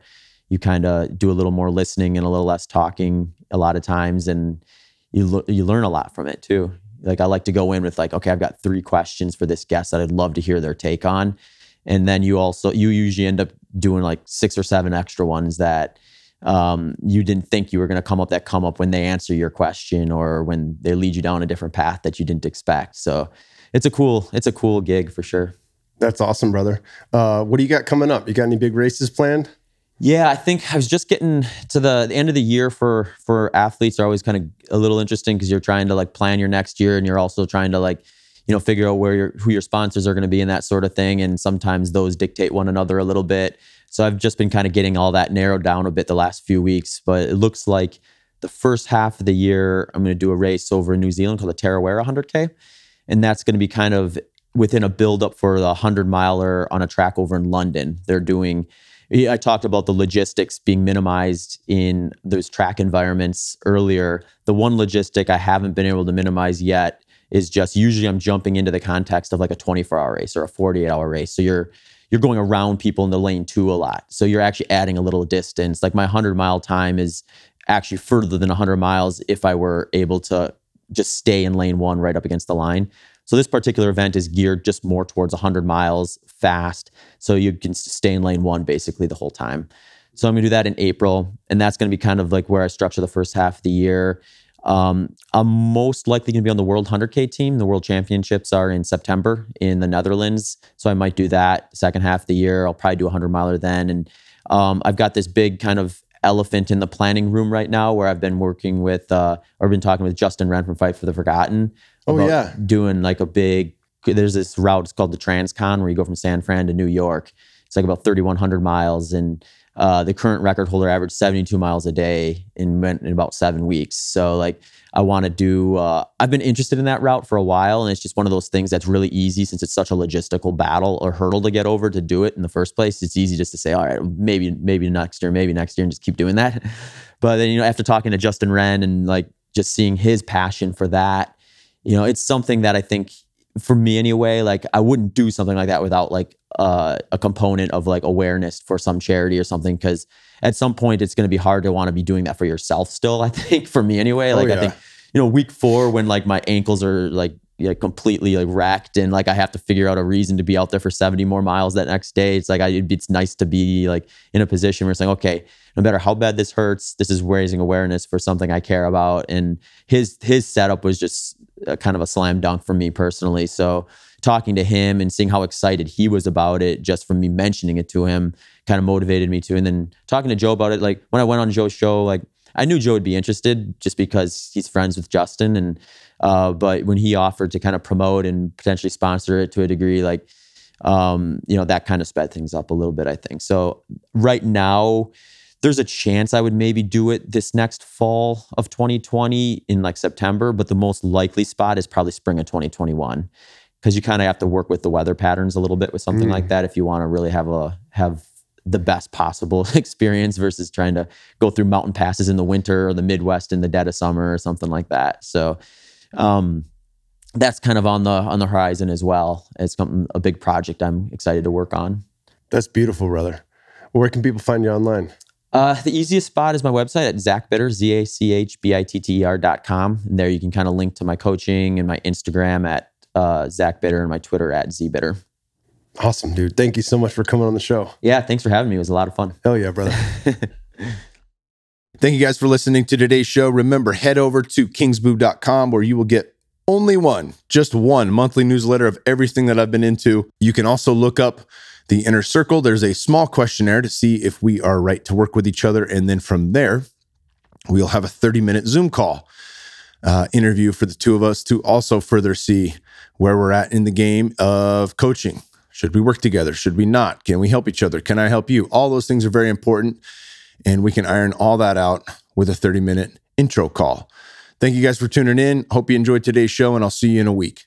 you kind of do a little more listening and a little less talking a lot of times, and you lo- you learn a lot from it too. Like I like to go in with like, okay, I've got three questions for this guest that I'd love to hear their take on, and then you also you usually end up doing like six or seven extra ones that um, you didn't think you were going to come up that come up when they answer your question or when they lead you down a different path that you didn't expect. So it's a cool it's a cool gig for sure. That's awesome, brother. Uh, what do you got coming up? You got any big races planned? Yeah, I think I was just getting to the, the end of the year for for athletes are always kind of a little interesting because you're trying to like plan your next year and you're also trying to like you know figure out where your who your sponsors are going to be and that sort of thing and sometimes those dictate one another a little bit. So I've just been kind of getting all that narrowed down a bit the last few weeks, but it looks like the first half of the year I'm going to do a race over in New Zealand called the Tarawera 100K and that's going to be kind of within a build up for the 100 miler on a track over in London. They're doing I talked about the logistics being minimized in those track environments earlier. The one logistic I haven't been able to minimize yet is just usually I'm jumping into the context of like a 24 hour race or a 48 hour race. So you're you're going around people in the lane two a lot. So you're actually adding a little distance. Like my 100 mile time is actually further than 100 miles if I were able to just stay in lane one right up against the line. So this particular event is geared just more towards 100 miles fast. So you can stay in lane one basically the whole time. So I'm to do that in April. And that's to be kind of like where I structure the first half of the year. Um, I'm most likely going to be on the World 100K team. The World Championships are in September in the Netherlands. So I might do that second half of the year. I'll probably do a 100 miler then. And um, I've got this big kind of elephant in the planning room right now where I've been working with, uh, or been talking with Justin Wren from Fight for the Forgotten. Oh, yeah. Doing like a big, there's this route, it's called the Transcon, where you go from San Fran to New York. It's like about 3,100 miles. And uh, the current record holder averaged 72 miles a day in, in about seven weeks. So, like, I want to do, uh, I've been interested in that route for a while. And it's just one of those things that's really easy since it's such a logistical battle or hurdle to get over to do it in the first place. It's easy just to say, all right, maybe, maybe next year, maybe next year, and just keep doing that. But then, you know, after talking to Justin Wren and like just seeing his passion for that, you know, it's something that I think for me anyway, like I wouldn't do something like that without like uh, a component of like awareness for some charity or something. Cause at some point it's going to be hard to want to be doing that for yourself still. I think for me anyway, like oh, yeah. I think, you know, week four when like my ankles are like, yeah, completely like racked and like I have to figure out a reason to be out there for 70 more miles that next day. It's like I, it's nice to be like in a position where it's like, okay, no matter how bad this hurts, this is raising awareness for something I care about. And his his setup was just a, kind of a slam dunk for me personally. So talking to him and seeing how excited he was about it, just from me mentioning it to him, kind of motivated me to. And then talking to Joe about it, like when I went on Joe's show, like I knew Joe would be interested just because he's friends with Justin. And uh, but when he offered to kind of promote and potentially sponsor it to a degree, like um, you know, that kind of sped things up a little bit, I think. So right now, there's a chance I would maybe do it this next fall of 2020 in like September, but the most likely spot is probably spring of 2021 because you kind of have to work with the weather patterns a little bit with something mm. like that if you want to really have a have the best possible experience versus trying to go through mountain passes in the winter or the Midwest in the dead of summer or something like that. So um, that's kind of on the on the horizon as well. It's something a big project I'm excited to work on. That's beautiful, brother. Where can people find you online? Uh, the easiest spot is my website at zachbitter, Z-A-C-H-B-I-T-T-E-R dot com. And there you can kind of link to my coaching and my Instagram at uh, zachbitter and my Twitter at zbitter. Awesome, dude. Thank you so much for coming on the show. Yeah, thanks for having me. It was a lot of fun. Hell yeah, brother. Thank you guys for listening to today's show. Remember, head over to kingsbu.com where you will get only one, just one monthly newsletter of everything that I've been into. You can also look up the inner circle. There's a small questionnaire to see if we are right to work with each other. And then from there, we'll have a 30 minute Zoom call uh, interview for the two of us to also further see where we're at in the game of coaching. Should we work together? Should we not? Can we help each other? Can I help you? All those things are very important. And we can iron all that out with a 30 minute intro call. Thank you guys for tuning in. Hope you enjoyed today's show, and I'll see you in a week.